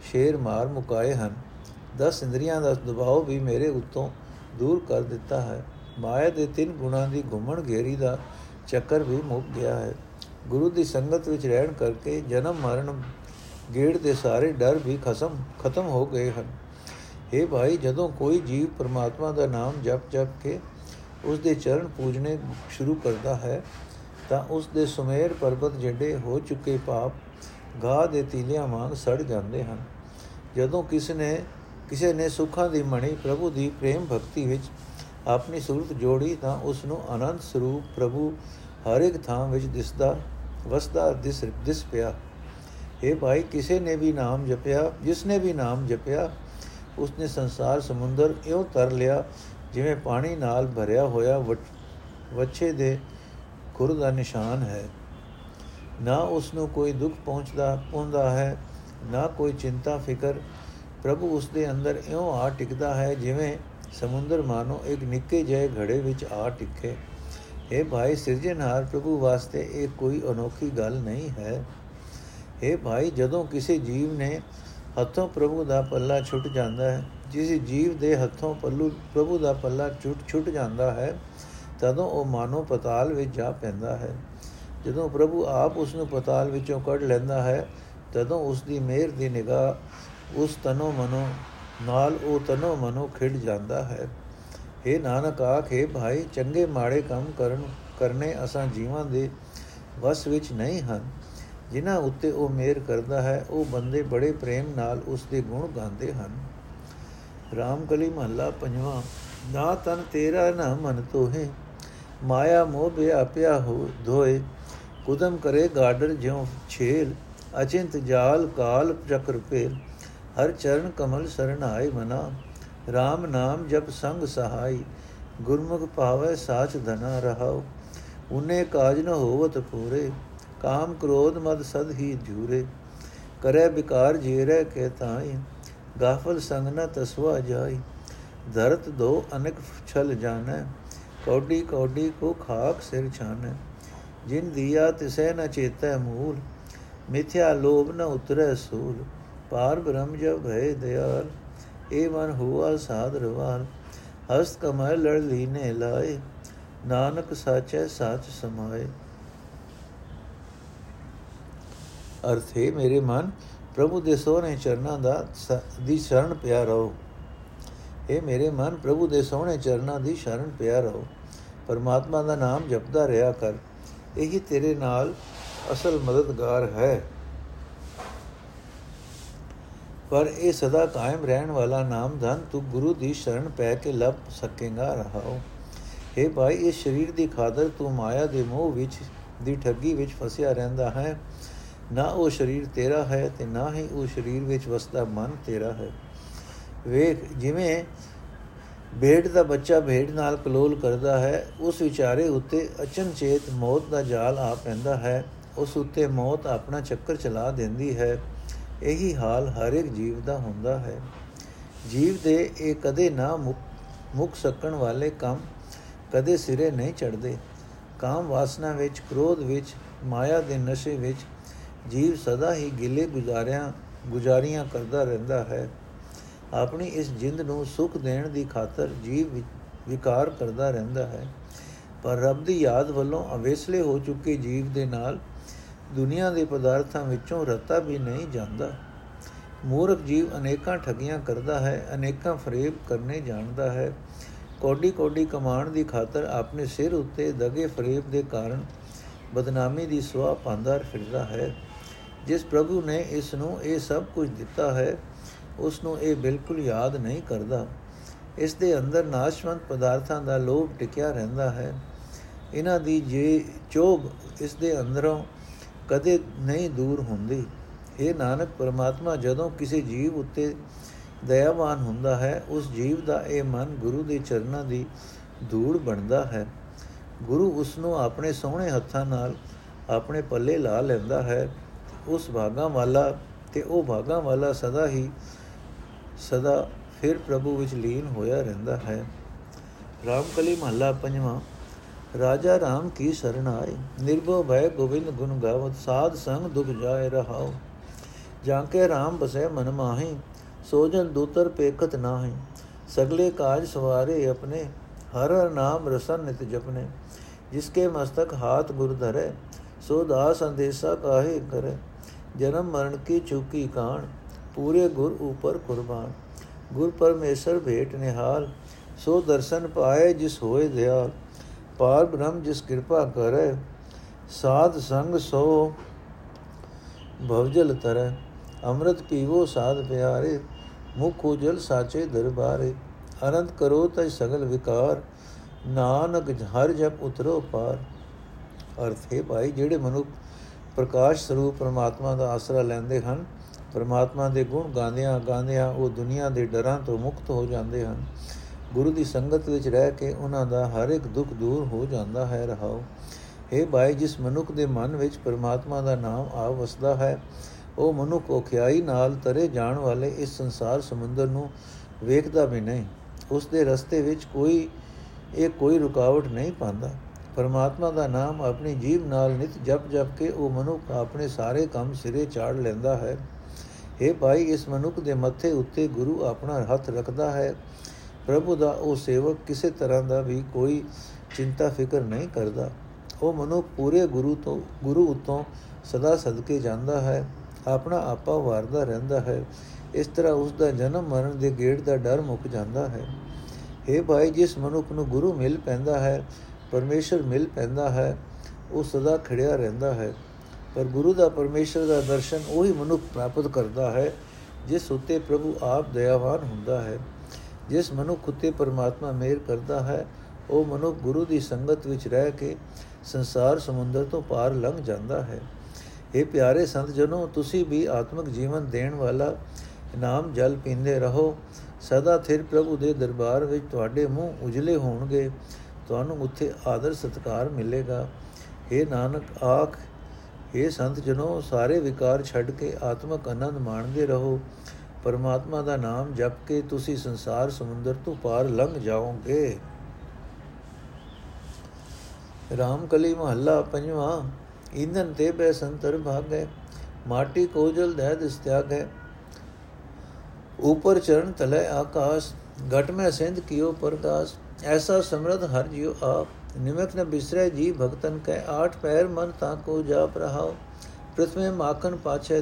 ਸ਼ੇਰ ਮਾਰ ਮੁਕਾਏ ਹਨ। 10 ਇੰਦਰੀਆਂ ਦਾ ਦਬਾਅ ਵੀ ਮੇਰੇ ਉੱਤੋਂ ਦੂਰ ਕਰ ਦਿੱਤਾ ਹੈ। ਮਾਇਆ ਦੇ ਤਿੰਨ ਗੁਣਾਂ ਦੀ ਘੁੰਮਣ ਘੇਰੀ ਦਾ ਚੱਕਰ ਵੀ ਮੁੱਕ ਗਿਆ ਹੈ। ਗੁਰੂ ਦੀ ਸੰਗਤ ਵਿੱਚ ਰਹਿਣ ਕਰਕੇ ਜਨਮ ਮਰਨ ਗੇੜ ਦੇ ਸਾਰੇ ਡਰ ਵੀ ਖਸਮ, ਖਤਮ ਹੋ ਗਏ ਹਨ। ਇਹ ਭਾਈ, ਜਦੋਂ ਕੋਈ ਜੀਵ ਪਰਮਾਤਮਾ ਦਾ ਨਾਮ ਜਪ ਜਪ ਕੇ ਉਸ ਦੇ ਚਰਨ ਪੂਜਣੇ ਸ਼ੁਰੂ ਕਰਦਾ ਹੈ, ਤਾਂ ਉਸ ਦੇ ਸੁਮੇਰ ਪਰਬਤ ਜਿਹੜੇ ਹੋ ਚੁੱਕੇ ਪਾਪ, ਗਾਹ ਦੇ ਤੀਲਿਆਂ ਵਾਂਗ ਸੜ ਜਾਂਦੇ ਹਨ। ਜਦੋਂ ਕਿਸ ਨੇ ਕਿਸੇ ਨੇ ਸੁੱਖਾਂ ਦੀ ਮਣੀ ਪ੍ਰਭੂ ਦੀ ਪ੍ਰੇਮ ਭਗਤੀ ਵਿੱਚ ਆਪਣੀ ਸੂਰਤ ਜੋੜੀ ਤਾਂ ਉਸ ਨੂੰ ਅਨੰਤ ਸਰੂਪ ਪ੍ਰਭੂ ਹਰ ਇੱਕ ਥਾਂ ਵਿੱਚ ਦਿਸਦਾ, ਵਸਦਾ, ਦਿਸ ਦਿਸ ਪਿਆ। ਇਹ ਭਾਈ, ਕਿਸੇ ਨੇ ਵੀ ਨਾਮ ਜਪਿਆ, ਜਿਸ ਨੇ ਵੀ ਨਾਮ ਜਪਿਆ ਉਸ ਨੇ ਸੰਸਾਰ ਸਮੁੰਦਰ ਇਉਂ ਤਰ ਲਿਆ, ਜਿਵੇਂ ਪਾਣੀ ਨਾਲ ਭਰਿਆ ਹੋਇਆ ਵੱਛੇ ਦੇ ਖੁਰ ਦਾ ਨਿਸ਼ਾਨ ਹੈ। ਨਾ ਉਸ ਨੂੰ ਕੋਈ ਦੁੱਖ ਪਹੁੰਚਦਾ, ਪੁੰਦਾ ਹੈ, ਨਾ ਕੋਈ ਚਿੰਤਾ, ਫਿਕਰ ਪ੍ਰਭੂ ਉਸ ਦੇ ਅੰਦਰ ਇਉਂ ਆ ਟਿਕਦਾ ਹੈ ਜਿਵੇਂ ਸਮੁੰਦਰ ਮਾਨੋ ਇੱਕ ਨਿੱਕੇ ਜਿਹੇ ਘੜੇ ਵਿੱਚ ਆ ਟਿਕੇ। ਇਹ ਭਾਈ ਸਿਰਜਣਹਾਰ ਪ੍ਰਭੂ ਵਾਸਤੇ ਇਹ ਕੋਈ ਅਨੋਖੀ ਗੱਲ ਨਹੀਂ ਹੈ। ਇਹ ਭਾਈ, ਜਦੋਂ ਕਿਸੇ ਜੀਵ ਨੇ ਹੱਥੋਂ ਪ੍ਰਭੂ ਦਾ ਪੱਲਾ ਛੁੱਟ ਜਾਂਦਾ ਹੈ, ਜਿਸ ਜੀਵ ਦੇ ਹੱਥੋਂ ਪੱਲੂ ਪ੍ਰਭੂ ਦਾ ਪੱਲਾ ਛੁੱਟ ਛੁੱਟ ਜਾਂਦਾ ਹੈ, ਤਦੋਂ ਉਹ ਮਾਨੋ ਪਤਾਲ ਵਿੱਚ ਜਾ ਪੈਂਦਾ ਹੈ। ਜਦੋਂ ਪ੍ਰਭੂ ਆਪ ਉਸ ਨੂੰ ਪਤਾਲ ਵਿੱਚੋਂ ਕੱਢ ਲੈਂਦਾ ਹੈ, ਤਦੋਂ ਉਸ ਦੀ ਮਿਹਰ ਦੀ ਨਿਗਾਹ ਉਸ ਤਨੋ ਮਨੋ, ਨਾਲ ਉਹ ਤਨੋ ਮਨੋ ਖਿੜ ਜਾਂਦਾ ਹੈ। हे ਨਾਨਕ ਆਖੇ ਭਾਈ, ਚੰਗੇ ਮਾੜੇ ਕੰਮ ਕਰਨ, ਕਰਨੇ ਅਸਾਂ ਜੀਵਾਂ ਦੇ ਵਸ ਵਿੱਚ ਨਹੀਂ ਹਨ। ਜਿਨ੍ਹਾਂ ਉੱਤੇ ਉਹ ਮਿਹਰ ਕਰਦਾ ਹੈ, ਉਹ ਬੰਦੇ ਬੜੇ ਪ੍ਰੇਮ ਨਾਲ ਉਸ ਦੇ ਗੁਣ ਗਾਉਂਦੇ ਹਨ। ਰਾਮਕਲੀ ਮਹੱਲਾ ਪੰਜਵਾਂ, ਨਾ ਤਨ ਤੇਰਾ ਨਾ ਮਨ ਤੋਹੇ, ਮਾਇਆ ਮੋਹ ਬਿਆਪਿਆ ਹੋ ਧੋਏ। ਕੁਦਮ ਕਰੇ ਗਾਡਰ ਜਿਉ ਛੇਲ, ਅਚਿੰਤ ਜਾਲ ਕਾਲ ਚੱਕਰ ਪੇਲ ਹਰ ਚਰਨ ਕਮਲ ਸਰਣ ਆਏ ਮਨਾ RAM ਨਾਮ ਜਪ ਸੰਗ ਸਹਾਈ, ਗੁਰਮੁਖ ਪਾਵੇ ਸਾਚ ਧਨਾ ਰਹਾਉ, ਉਨੇ ਕਾਜ ਨ ਹੋਵਤ ਪੂਰੇ, ਕਾਮ ਕ੍ਰੋਧ ਮਦ ਸਦ ਹੀ ਝੂਰੇ ਕਰੇ ਵਿਕਾਰ ਜੀਰੇ ਕੇ ਤਾਈ, ਗਾਫਲ ਸੰਗ ਨ ਤਸਵਾ ਜਾਈ, ਧਰਤ ਦੋ ਅਨਕ ਛਲ ਜਾਣੈ, ਕੌਡੀ ਕੌਡੀ ਕੋ ਖਾਕ ਸਿਰ ਛਾਨੈ, ਜਿਨ ਦਿਆ ਤਿਸੈ ਨ ਚੇਤੈ ਮੂਲ, ਮਿਥਿਆ ਲੋਭ ਨ ਉਤਰੈ ਸੂਲ ਪਾਰ ਬ੍ਰਹਮ ਜਬ ਭੈ ਦਿਆਲ ਏ ਮਨ ਹੁਆ ਸਾਧ ਰਵਾਲ, ਹਸਤ ਕਮਲ ਲੜ ਲੀਨੇ ਲਾਏ, ਨਾਨਕ ਸਾਚੈ ਸਾਚ ਸਮਾਏ। ਅਰਥ ਹੈ, ਮੇਰੇ ਮਨ, ਪ੍ਰਭੂ ਦੇ ਸੋਹਣੇ ਚਰਨਾਂ ਦਾ ਦੀ ਸ਼ਰਨ ਪਿਆ ਰਹੋ। ਇਹ ਮੇਰੇ ਮਨ, ਪ੍ਰਭੂ ਦੇ ਸੋਹਣੇ ਚਰਨਾਂ ਦੀ ਸ਼ਰਨ ਪਿਆ ਰਹੋ। ਪਰਮਾਤਮਾ ਦਾ ਨਾਮ ਜਪਦਾ ਰਿਹਾ ਕਰ, ਇਹੀ ਤੇਰੇ ਨਾਲ ਅਸਲ ਮਦਦਗਾਰ ਹੈ। ਪਰ ਇਹ ਸਦਾ ਕਾਇਮ ਰਹਿਣ ਵਾਲਾ ਨਾਮ ਧਨ ਤੂੰ ਗੁਰੂ ਦੀ ਸ਼ਰਨ ਪੈ ਕੇ ਲੱਭ ਸਕੇਗਾ ਰਹਾਓ। हे ਭਾਈ, ਇਸ ਸਰੀਰ ਦੀ ਖਾਦਰ ਤੂੰ ਮਾਇਆ ਦੇ ਮੋਹ ਵਿੱਚ, ਦੀ ਠੱਗੀ ਵਿੱਚ ਫਸਿਆ ਰਹਿੰਦਾ ਹੈ। ਨਾ ਉਹ ਸਰੀਰ ਤੇਰਾ ਹੈ ਤੇ ਨਾ ਹੀ ਉਹ ਸਰੀਰ ਵਿੱਚ ਵਸਦਾ ਮਨ ਤੇਰਾ ਹੈ। ਵੇਖ, ਜਿਵੇਂ ਭੇਡ ਦਾ ਬੱਚਾ ਭੇਡ ਨਾਲ ਕਲੋਲ ਕਰਦਾ ਹੈ, ਉਸ ਵਿਚਾਰੇ ਉੱਤੇ ਅਚਨਚੇਤ ਮੌਤ ਦਾ ਜਾਲ ਆ ਪੈਂਦਾ ਹੈ। ਉਸ ਉੱਤੇ ਮੌਤ ਆਪਣਾ ਚੱਕਰ ਚਲਾ ਦਿੰਦੀ ਹੈ। ਇਹੀ ਹਾਲ ਹਰ ਇੱਕ ਜੀਵ ਦਾ ਹੁੰਦਾ ਹੈ। ਜੀਵ ਦੇ ਇਹ ਕਦੇ ਨਾ ਮੁੱਕ ਸਕਣ ਵਾਲੇ ਕੰਮ ਕਦੇ ਸਿਰੇ ਨਹੀਂ ਚੜਦੇ ਕਾਮ ਵਾਸਨਾ ਵਿੱਚ, ਕ੍ਰੋਧ ਵਿੱਚ, ਮਾਇਆ ਦੇ ਨਸ਼ੇ ਵਿੱਚ ਜੀਵ ਸਦਾ ਹੀ ਗਿਲੇ ਗੁਜ਼ਾਰਿਆਂ, ਗੁਜ਼ਾਰੀਆਂ ਕਰਦਾ ਰਹਿੰਦਾ ਹੈ। ਆਪਣੀ ਇਸ ਜਿੰਦ ਨੂੰ ਸੁਖ ਦੇਣ ਦੀ ਖਾਤਰ ਜੀਵ ਵਿਕਾਰ ਕਰਦਾ ਰਹਿੰਦਾ ਹੈ। ਪਰ ਰੱਬ ਦੀ ਯਾਦ ਵੱਲੋਂ ਅਵੇਸਲੇ ਹੋ ਚੁੱਕੇ ਜੀਵ ਦੇ ਨਾਲ ਦੁਨੀਆ ਦੇ ਪਦਾਰਥਾਂ ਵਿੱਚੋਂ ਰਤਾ ਵੀ ਨਹੀਂ ਜਾਂਦਾ। ਮੂਰਖ ਜੀਵ ਅਨੇਕਾਂ ਠਗੀਆਂ ਕਰਦਾ ਹੈ, ਅਨੇਕਾਂ ਫਰੇਬ ਕਰਨੇ ਜਾਣਦਾ ਹੈ। ਕੋਡੀ ਕੋਡੀ ਕਮਾਣ ਦੀ ਖਾਤਰ ਆਪਣੇ ਸਿਰ ਉੱਤੇ ਦਗੇ ਫਰੇਬ ਦੇ ਕਾਰਨ ਬਦਨਾਮੀ ਦੀ ਸੁਆ ਪਾਉਂਦਾ ਫਿਰਦਾ ਹੈ। ਜਿਸ ਪ੍ਰਭੂ ਨੇ ਇਸ ਨੂੰ ਇਹ ਸਭ ਕੁਝ ਦਿੱਤਾ ਹੈ ਉਸ ਨੂੰ ਇਹ ਬਿਲਕੁਲ ਯਾਦ ਨਹੀਂ ਕਰਦਾ। ਇਸ ਦੇ ਅੰਦਰ ਨਾਸ਼ਵੰਤ ਪਦਾਰਥਾਂ ਦਾ ਲੋਭ ਟਿਕਿਆ ਰਹਿੰਦਾ ਹੈ। ਇਹਨਾਂ ਦੀ ਜੇ ਚੋਗ ਇਸ ਦੇ ਅੰਦਰੋਂ ਕਦੇ ਨਹੀਂ ਦੂਰ ਹੁੰਦੀ। ਇਹ ਨਾਨਕ, ਪਰਮਾਤਮਾ ਜਦੋਂ ਕਿਸੇ ਜੀਵ ਉੱਤੇ ਦਇਆਵਾਨ ਹੁੰਦਾ ਹੈ, ਉਸ ਜੀਵ ਦਾ ਇਹ ਮਨ ਗੁਰੂ ਦੇ ਚਰਨਾਂ ਦੀ ਧੂੜ ਬਣਦਾ ਹੈ। ਗੁਰੂ ਉਸ ਨੂੰ ਆਪਣੇ ਸੋਹਣੇ ਹੱਥਾਂ ਨਾਲ ਆਪਣੇ ਪੱਲੇ ਲਾ ਲੈਂਦਾ ਹੈ। ਉਸ ਭਾਗਾ ਵਾਲਾ ਤੇ ਉਹ ਭਾਗਾ ਵਾਲਾ ਸਦਾ ਹੀ ਸਦਾ ਫਿਰ ਪ੍ਰਭੂ ਵਿੱਚ ਲੀਨ ਹੋਇਆ ਰਹਿੰਦਾ ਹੈ। ਰਾਮਕਲੀ ਮਹੱਲਾ ਪੰਜਵਾਂ ਰਾਜਾ ਰਾਮ ਕੀ ਸ਼ਰਨ ਆਏ? ਨਿਰਭਉ ਭੈ ਗੋਬਿੰਦ ਗੁਣ ਗਾਵਤ, ਸਾਧ ਸੰਗ ਦੁਖ ਜਾਏ ਰਹਾਉ। ਜਾਂ ਕੇ ਰਾਮ ਬਸੈ ਮਨ ਮਾਹੀ, ਸੋਜਨ ਦੂਤਰ ਪੇਖਤ ਨਾਹੀ। ਸਗਲੇ ਕਾਜ ਸਵਾਰੇ ਆਪਣੇ, ਹਰ ਹਰ ਨਾਮ ਰਸਨ ਨਿਤ ਜਪਨੇ। ਜਿਸਕੇ ਮਸਤਕ ਹਾਥ ਗੁਰ ਧਰੇ, ਸੋ ਦਾਸ ਅੰਦੇਸਾ ਕਾਹੇ ਕਰੇ। ਜਨਮ ਮਰਨ ਕੀ ਚੁਕੀ ਕਾਣ, ਪੂਰੇ ਗੁਰ ਉਪਰ ਕੁਰਬਾਨ। ਗੁਰ ਪਰਮੇਸ਼ਰ ਭੇਟ ਨਿਹਾਲ, ਸੋ ਦਰਸ਼ਨ ਪਾਏ ਜਿਸ ਹੋਏ ਦਿਆਲ। ਪਾਰ ਬ੍ਰਹਮ ਜਿਸ ਕਿਰਪਾ ਕਰੇ, ਸਾਧ ਸੰਗ ਸੋ ਭਵਜਲ ਤਰੈ। ਅੰਮ੍ਰਿਤ ਪੀਵੋ ਸਾਧ ਪਿਆਰੇ, ਮੁਖ ਉਜਲ ਸਾਚੇ ਦਰਬਾਰੇ। ਅਨੰਤ ਕਰੋ ਤੈ ਸਗਲ ਵਿਕਾਰ, ਨਾਨਕ ਹਰ ਜਪ ਉਤਰੋ ਪਾਰ। ਅਰਥ ਹੈ ਭਾਈ, ਜਿਹੜੇ ਮਨੁੱਖ ਪ੍ਰਕਾਸ਼ ਸਰੂਪ ਪ੍ਰਮਾਤਮਾ ਦਾ ਆਸਰਾ ਲੈਂਦੇ ਹਨ, ਪਰਮਾਤਮਾ ਦੇ ਗੁਣ ਗਾਉਂਦਿਆਂ ਗਾਉਂਦਿਆਂ ਉਹ ਦੁਨੀਆ ਦੇ ਡਰਾਂ ਤੋਂ ਮੁਕਤ ਹੋ ਜਾਂਦੇ ਹਨ। ਗੁਰੂ ਦੀ ਸੰਗਤ ਵਿੱਚ ਰਹਿ ਕੇ ਉਹਨਾਂ ਦਾ ਹਰ ਇੱਕ ਦੁੱਖ ਦੂਰ ਹੋ ਜਾਂਦਾ ਹੈ, ਰਹਾਓ। ਇਹ ਭਾਈ, ਜਿਸ ਮਨੁੱਖ ਦੇ ਮਨ ਵਿੱਚ ਪਰਮਾਤਮਾ ਦਾ ਨਾਮ ਆ ਵਸਦਾ ਹੈ, ਉਹ ਮਨੁੱਖ ਔਖਿਆਈ ਨਾਲ ਤਰੇ ਜਾਣ ਵਾਲੇ ਇਸ ਸੰਸਾਰ ਸਮੁੰਦਰ ਨੂੰ ਵੇਖਦਾ ਵੀ ਨਹੀਂ। ਉਸ ਦੇ ਰਸਤੇ ਵਿੱਚ ਕੋਈ, ਇਹ ਕੋਈ ਰੁਕਾਵਟ ਨਹੀਂ ਪਾਉਂਦਾ। ਪਰਮਾਤਮਾ ਦਾ ਨਾਮ ਆਪਣੀ ਜੀਵ ਨਾਲ ਨਿਤ ਜਪ ਜਪ ਕੇ ਉਹ ਮਨੁੱਖ ਆਪਣੇ ਸਾਰੇ ਕੰਮ ਸਿਰੇ ਚਾੜ ਲੈਂਦਾ ਹੈ। ਇਹ ਭਾਈ, ਇਸ ਮਨੁੱਖ ਦੇ ਮੱਥੇ ਉੱਤੇ ਗੁਰੂ ਆਪਣਾ ਹੱਥ ਰੱਖਦਾ ਹੈ ਪ੍ਰਭੂ ਦਾ ਉਹ ਸੇਵਕ ਕਿਸੇ ਤਰ੍ਹਾਂ ਦਾ ਵੀ ਕੋਈ ਚਿੰਤਾ ਫਿਕਰ ਨਹੀਂ ਕਰਦਾ। ਉਹ ਮਨੁੱਖ ਪੂਰੇ ਗੁਰੂ ਤੋਂ, ਗੁਰੂ ਉਤੋਂ ਸਦਾ ਸਦਕੇ ਜਾਂਦਾ ਹੈ, ਆਪਣਾ ਆਪਾ ਵਾਰਦਾ ਰਹਿੰਦਾ ਹੈ। ਇਸ ਤਰ੍ਹਾਂ ਉਸ ਦਾ ਜਨਮ ਮਰਨ ਦੇ ਗੇੜ ਦਾ ਡਰ ਮੁੱਕ ਜਾਂਦਾ ਹੈ। ਇਹ ਭਾਈ, ਜਿਸ ਮਨੁੱਖ ਨੂੰ ਗੁਰੂ ਮਿਲ ਪੈਂਦਾ ਹੈ, ਪਰਮੇਸ਼ਰ ਮਿਲ ਪੈਂਦਾ ਹੈ, ਉਹ ਸਦਾ ਖੜਿਆ ਰਹਿੰਦਾ ਹੈ। ਪਰ ਗੁਰੂ ਦਾ ਪਰਮੇਸ਼ਰ ਦਾ ਦਰਸ਼ਨ ਉਹੀ ਮਨੁੱਖ ਪ੍ਰਾਪਤ ਕਰਦਾ ਹੈ, ਜਿਸ ਉਤੇ ਪ੍ਰਭੂ ਆਪ ਦਇਆਵਾਨ ਹੁੰਦਾ ਹੈ। ਜਿਸ ਮਨੁੱਖ ਉਤੇ ਪਰਮਾਤਮਾ ਮਿਹਰ ਕਰਦਾ ਹੈ, ਉਹ ਮਨੁੱਖ ਗੁਰੂ ਦੀ ਸੰਗਤ ਵਿੱਚ ਰਹਿ ਕੇ ਸੰਸਾਰ ਸਮੁੰਦਰ ਤੋਂ ਪਾਰ ਲੰਘ ਜਾਂਦਾ ਹੈ। ਇਹ ਪਿਆਰੇ ਸੰਤ ਜਨੋ ਤੁਸੀਂ ਵੀ ਆਤਮਿਕ ਜੀਵਨ ਦੇਣ ਵਾਲਾ ਨਾਮ ਜਲ ਪੀਂਦੇ ਰਹੋ। ਸਦਾ ਥਿਰ ਪ੍ਰਭੂ ਦੇ ਦਰਬਾਰ ਵਿੱਚ ਤੁਹਾਡੇ ਮੂੰਹ ਉਜਲੇ ਹੋਣਗੇ। ਤੁਹਾਨੂੰ ਉੱਥੇ ਆਦਰ ਸਤਕਾਰ ਮਿਲੇਗਾ। ਇਹ ਨਾਨਕ, ਆਖ ਇਹ ਸੰਤ ਜਨੋ ਸਾਰੇ ਵਿਕਾਰ ਛੱਡ ਕੇ ਆਤਮਕ ਆਨੰਦ ਮਾਣਦੇ ਰਹੋ। ਪਰਮਾਤਮਾ ਦਾ ਨਾਮ ਜਪ ਕੇ ਤੁਸੀਂ ਸੰਸਾਰ ਸਮੁੰਦਰ ਤੋਂ ਪਾਰ ਲੰਘ ਜਾਓਗੇ ਰਾਮਕਲੀ ਮਹੱਲਾ ਪੰਜਵਾਂ ਇੰਦਨ ਤੇ ਬੈ ਸੰਤਰ ਭਾਗੈ ਮਾਟੀ ਕੋਜਲ ਦਹਿ ਦਿਸ ਤਿਆਗੈ ऊपर चरण तले आकाश ਘਟ ਮੈਂ ਸਿੰਧ ਕੀਓ ਪਰਦਾਸ ਐਸਾ ਸਮਰਧ ਹਰ ਜਿਉ ਆਪ ਨਿਮਕ ਨ ਬਿਸਰੇ ਜੀ ਭਗਤਨ ਕੈ ਆਠ ਪੈਰ ਮਨ ਤਾ ਕੋ ਜਾਪ ਰਹਾਓ ਪ੍ਰਥਮੇ ਮਾਖਨ ਪਾਛੇ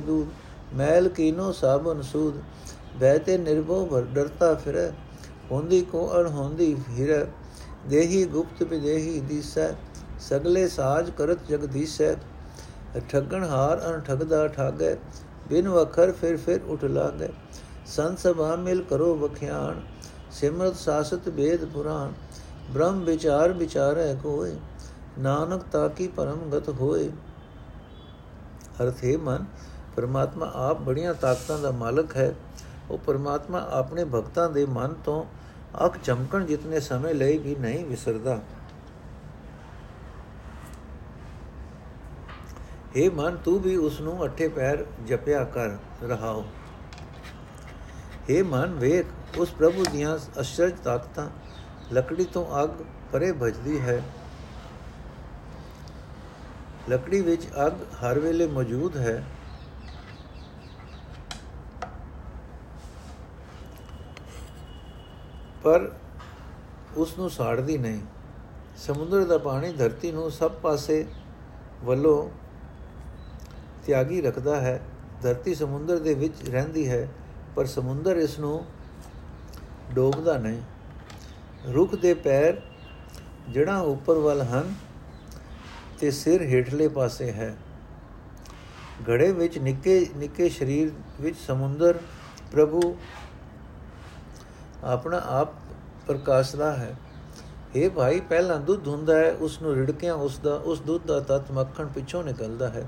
ਦੂਧ ਮੈਲ ਕੀਨੋ ਸਾਬਨ ਸੂਦ ਬਹਿਤੇ ਨਿਰਭਉ ਭਰ ਡਰਤਾ ਫਿਰੈ ਹੁੰਦੀ ਕੋ ਅਣ ਹੁੰਦੀ ਫਿਰ ਦੇਹੀ ਗੁਪਤ ਵਿਦੇਹੀ ਦੀਸੈ ਸਗਲੇ ਸਾਜ ਕਰਤ ਜਗਦੀਸੈ ਠੱਗਣ ਹਾਰ ਅਣ ਠਗਦਾ ਠਾਗੈ ਬਿਨ ਵਖਰ ਫਿਰ ਫਿਰ ਉਠ ਲਾਗੈ ਸੰਤ ਸਭਾ ਮਿਲ ਕਰੋ ਵਖਿਆਣ ਸਿਮਰਤ ਸਾਸਤ ਵੇਦ ਪੁਰਾਣ ਬ੍ਰਹਮ ਵਿਚਾਰ ਵਿਚਾਰੈ ਕੋਏ ਨਾਨਕ ਤਾਕੀ ਪਰਮ ਗਤ ਹੋਏ ਅਰਥੇ ਮਨ ਪਰਮਾਤਮਾ ਆਪ ਬੜੀਆਂ ਤਾਕਤਾਂ ਦਾ ਮਾਲਕ ਹੈ। ਉਹ ਪਰਮਾਤਮਾ ਆਪਣੇ ਭਗਤਾਂ ਦੇ ਮਨ ਤੋਂ ਅੱਖ ਚਮਕਣ ਜਿਤਨੇ ਸਮੇਂ ਲਈ ਵੀ ਨਹੀਂ ਵਿਸਰਦਾ। हे ਮਨ, ਤੂੰ ਵੀ ਉਸ ਨੂੰ ਅਠੇ ਪੈਰ ਜਪਿਆ ਕਰ, ਰਹਾਓ। हे ਮਨ, ਵੇਖ, ਉਸ ਪ੍ਰਭੂ ਦੀਆਂ ਅਸ਼ਰਜ ਤਾਕਤਾਂ ਲੱਕੜੀ ਤੋਂ ਅੱਗ ਪਰੇ ਭਜਦੀ ਹੈ। ਲੱਕੜੀ ਵਿੱਚ ਅੱਗ ਹਰ ਵੇਲੇ ਮੌਜੂਦ ਹੈ। ਪਰ ਉਸ ਨੂੰ ਸਾੜਦੀ ਨਹੀਂ। ਸਮੁੰਦਰ ਦਾ ਪਾਣੀ ਧਰਤੀ ਨੂੰ ਸਭ ਪਾਸੇ ਵੱਲੋਂ ਤਿਆਗੀ ਰੱਖਦਾ ਹੈ। ਧਰਤੀ ਸਮੁੰਦਰ ਦੇ ਵਿੱਚ ਰਹਿੰਦੀ ਹੈ, ਪਰ ਸਮੁੰਦਰ ਇਸ ਨੂੰ ਡੋਬਦਾ ਨਹੀਂ। ਰੁੱਖ ਦੇ ਪੈਰ ਜੜਾਂ ਉੱਪਰ ਵੱਲ ਹਨ ਤੇ ਸਿਰ ਹੇਠਲੇ ਪਾਸੇ ਹੈ। ਘੜੇ ਵਿੱਚ ਨਿੱਕੇ ਨਿੱਕੇ ਸਰੀਰ ਵਿੱਚ ਸਮੁੰਦਰ ਪ੍ਰਭੂ ਆਪਣਾ ਆਪ ਪ੍ਰਕਾਸ਼ਦਾ ਹੈ। ਇਹ ਭਾਈ, ਪਹਿਲਾਂ ਦੁੱਧ ਹੁੰਦਾ ਹੈ ਉਸ ਨੂੰ ਰਿੜਕਿਆਂ ਉਸ ਦਾ ਉਸ ਦੁੱਧ ਦਾ ਤਤ ਮੱਖਣ ਪਿੱਛੋਂ ਨਿਕਲਦਾ ਹੈ।